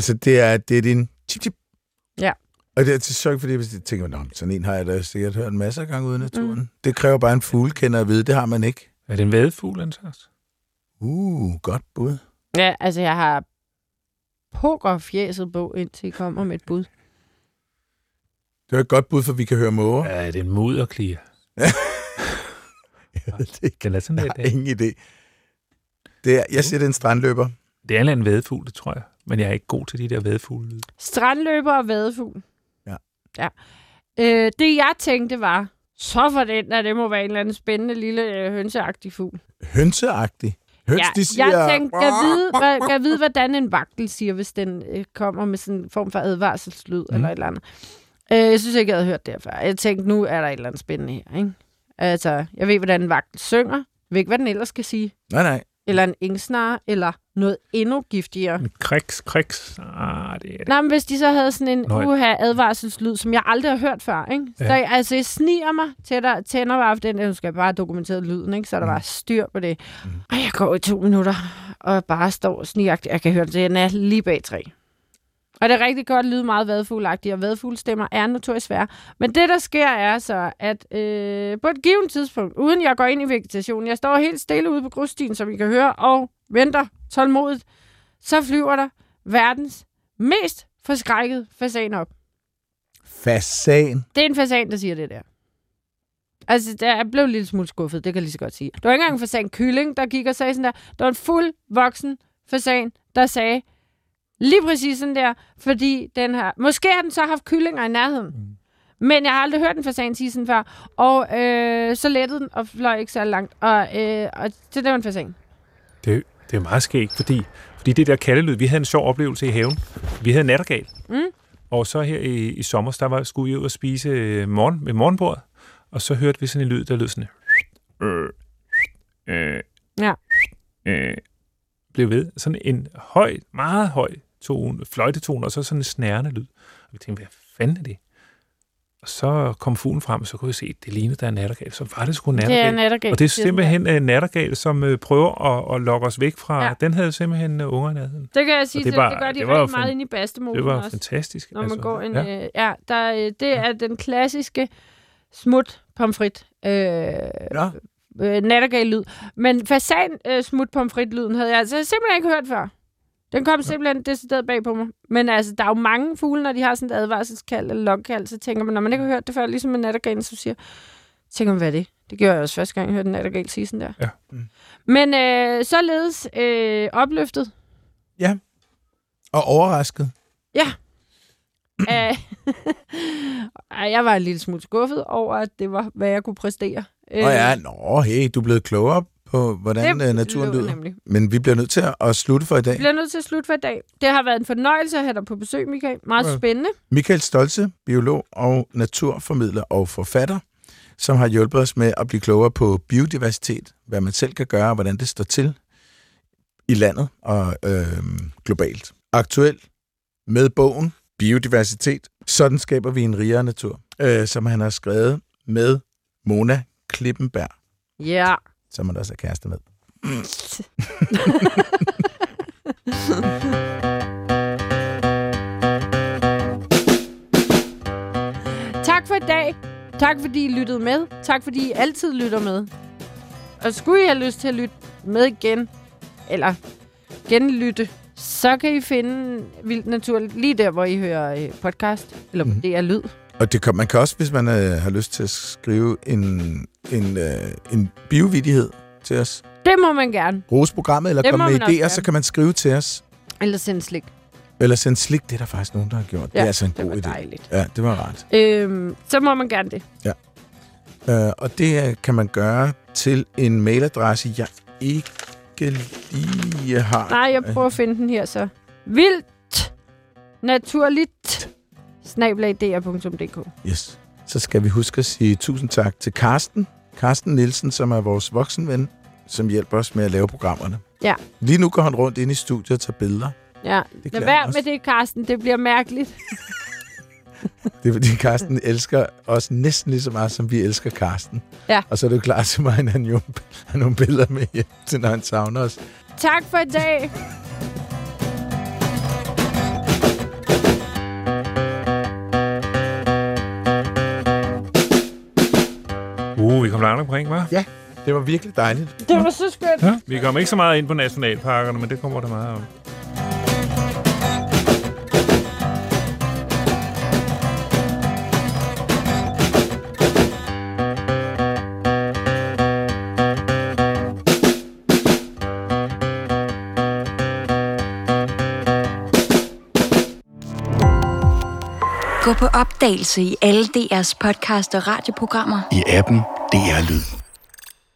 Speaker 2: Altså, det er, det er din chip, chip.
Speaker 3: Ja.
Speaker 2: Og det er til sjovt, fordi hvis jeg tænker, Nå, sådan en har jeg da sikkert hørt en masse gange ude i naturen. Mm. Det kræver bare en fuglekender at vide. Det har man ikke.
Speaker 4: Er det en vadefugl, Ansars?
Speaker 2: Uh, godt bud.
Speaker 3: Ja, altså jeg har poker fjæset på, indtil I kommer med et bud.
Speaker 2: Det var et godt bud, for vi kan høre måger.
Speaker 4: Ja, er det en mudderklier? (laughs)
Speaker 2: Jeg ved det ikke.
Speaker 4: Kan lade sådan
Speaker 2: Jeg har
Speaker 4: af.
Speaker 2: ingen idé. Det er, jeg siger, det er en strandløber.
Speaker 4: Det er en eller anden det tror jeg. Men jeg er ikke god til de der vadefugle.
Speaker 3: Strandløber og vadefugl.
Speaker 2: Ja.
Speaker 3: ja. Øh, det jeg tænkte var, så for den, at det må være en eller anden spændende lille øh, hønseagtig fugl.
Speaker 2: Hønseagtig. Høns,
Speaker 3: ja,
Speaker 2: de siger...
Speaker 3: jeg tænkte, kan vide, hvad, kan vide, hvordan en vagtel siger, hvis den øh, kommer med sådan en form for advarselslyd mm. eller et eller andet. Øh, jeg synes ikke, jeg havde hørt det her før. Jeg tænkte, nu er der et eller andet spændende her. Ikke? Altså, jeg ved, hvordan en vagtel synger. Jeg ved ikke, hvad den ellers skal sige.
Speaker 2: Nej, nej.
Speaker 3: Eller en engsnare, eller noget endnu giftigere.
Speaker 4: Kriks, kriks. Ah, det er det.
Speaker 3: Nej, men hvis de så havde sådan en uha advarselslyd, som jeg aldrig har hørt før, ikke? Så
Speaker 4: Ja.
Speaker 3: jeg, altså, jeg sniger mig til, der tænder bare for den, nu skal jeg bare have dokumenteret lyden, ikke? Så er der
Speaker 2: Mm.
Speaker 3: bare styr på det. Og jeg går i to minutter, og bare står snigagtigt. Jeg kan høre det, den er lige bag træ. Og det er rigtig godt lyde meget vadfuglagtigt, og vadfuglstemmer er notorisk svære. Men det, der sker, er så, at øh, på et givet tidspunkt, uden jeg går ind i vegetationen, jeg står helt stille ude på grusstien, som I kan høre, og venter tålmodigt, så flyver der verdens mest forskrækket fasan op.
Speaker 2: Fasan.
Speaker 3: Det er en fasan, der siger det der. Altså, der jeg blev en lille smule skuffet, det kan jeg lige så godt sige. Det var ikke engang en fasan kylling, der gik og sagde sådan der. Det var en fuld voksen fasan, der sagde lige præcis sådan der, fordi den her... Måske har den så haft kyllinger i nærheden. Mm. Men jeg har aldrig hørt en fasan sige sådan før. Og øh, så lettede den og fløj ikke så langt. Og, øh, og så det var en fasan.
Speaker 4: Det, det er meget skægt, fordi, fordi det der kattelyd, vi havde en sjov oplevelse i haven. Vi havde nattergal.
Speaker 3: Mm.
Speaker 4: Og så her i, i sommer, der var, skulle vi ud og spise øh, morgen, ved morgenbordet, og så hørte vi sådan en lyd, der lød sådan... Øh, øh,
Speaker 3: Ja.
Speaker 4: Øh, blev ved. Sådan en høj, meget høj tone, fløjtetone, og så sådan en snærende lyd. Og vi tænkte, hvad fanden er det? Og så kom fuglen frem, og så kunne vi se, at det lignede, der er nattergal. Så var det sgu en
Speaker 3: Det er
Speaker 4: nattergal.
Speaker 3: nattergal.
Speaker 4: Og det er simpelthen en nattergal, som øh, prøver at, at lokke os væk fra...
Speaker 3: Ja.
Speaker 4: Den havde simpelthen øh, unger i nærheden.
Speaker 3: Det kan jeg sige,
Speaker 4: Og
Speaker 3: det,
Speaker 4: var-
Speaker 3: det gør de
Speaker 4: det var
Speaker 3: rigtig meget inde i Bastemosen
Speaker 4: Det var
Speaker 3: også.
Speaker 4: fantastisk.
Speaker 3: Når man
Speaker 4: altså.
Speaker 3: går.
Speaker 4: Ja.
Speaker 3: Ja, øh, ja der, øh, det er den klassiske smut pomfrit. Øh,
Speaker 2: Ja.
Speaker 3: øh, nattergal-lyd. Men fasan øh, smut pomfrit-lyden havde jeg altså simpelthen ikke hørt før. Den kom simpelthen decideret bag på mig. Men altså, der er jo mange fugle, når de har sådan et advarselskald eller lokkald, så tænker man, når man ikke har hørt det før, ligesom en nattergal, så siger tænker man, hvad er det? Det gjorde jeg også første gang, jeg hørte en nattergal sige sådan der.
Speaker 4: Ja.
Speaker 2: Mm.
Speaker 3: Men øh, således øh, opløftet
Speaker 2: Og overrasket.
Speaker 3: Ja. (laughs) Ej, jeg var en lille smule skuffet over, at det var, hvad jeg kunne præstere. Øh,
Speaker 2: Og ja, nå, hey, du er blevet klogere på, hvordan det, naturen
Speaker 3: lød
Speaker 2: lyder.
Speaker 3: nemlig.
Speaker 2: Men vi bliver nødt til at slutte for i dag.
Speaker 3: Vi bliver nødt til at slutte for i dag. Det har været en fornøjelse at have dig på besøg, Michael. Meget
Speaker 2: Ja.
Speaker 3: spændende.
Speaker 2: Michael Stolze, biolog og naturformidler og forfatter, som har hjulpet os med at blive klogere på biodiversitet, hvad man selv kan gøre, og hvordan det står til i landet og øh, globalt. Aktuelt med bogen Biodiversitet. Sådan skaber vi en rigere natur, øh, som han har skrevet med Mona Klippenberg,
Speaker 3: Ja.
Speaker 2: Som han også er kæreste med. (laughs)
Speaker 3: Tak for i dag. Tak fordi I lyttede med. Tak fordi I altid lytter med. Og skulle I have lyst til at lytte med igen, eller genlytte, så kan I finde Vildt Naturligt lige der, hvor I hører øh, podcast, eller mm. det er lyd.
Speaker 2: Og det kan, man kan også, hvis man øh, har lyst til at skrive en, en, øh, en biovidighed til os,
Speaker 3: Det må man gerne.
Speaker 2: rose programmet, eller
Speaker 3: Det
Speaker 2: komme med idéer, så kan man skrive til os.
Speaker 3: Eller sende slik.
Speaker 2: Eller sende slik, det er der faktisk nogen, der har gjort. det er altså en
Speaker 3: det
Speaker 2: god
Speaker 3: var
Speaker 2: idé.
Speaker 3: dejligt.
Speaker 2: Ja, det var rart.
Speaker 3: Øhm, så må man gerne det.
Speaker 2: Øh, og det øh, kan man gøre til en mailadresse, jeg ikke lige har.
Speaker 3: Nej, jeg prøver at finde den her så. Vildt naturligt snablag.dr.dk
Speaker 2: Yes. Så skal vi huske at sige tusind tak til Karsten. Karsten Nielsen, som er vores voksenven, som hjælper os med at lave programmerne.
Speaker 3: Ja.
Speaker 2: Lige nu går han rundt ind i studiet og tager billeder.
Speaker 3: Ja,
Speaker 2: Det
Speaker 3: lad være med det, Karsten. Det bliver mærkeligt. (laughs) (laughs)
Speaker 2: Det er fordi, Karsten elsker os næsten lige så meget, som vi elsker Karsten.
Speaker 3: Ja.
Speaker 2: Og så er det jo klart til mig, at han jo har nogle billeder med hjem til, når han savner os.
Speaker 3: Tak for i dag. (laughs)
Speaker 4: Uh, vi kom langt omkring, hva'?
Speaker 2: Ja, det var virkelig dejligt.
Speaker 3: Det var så skønt.
Speaker 4: Ja. Vi kommer ikke så meget ind på nationalparkerne, men det kommer der meget om.
Speaker 1: Gå på opdagelse i alle DR's podcast og radioprogrammer.
Speaker 5: I appen DR Lyd.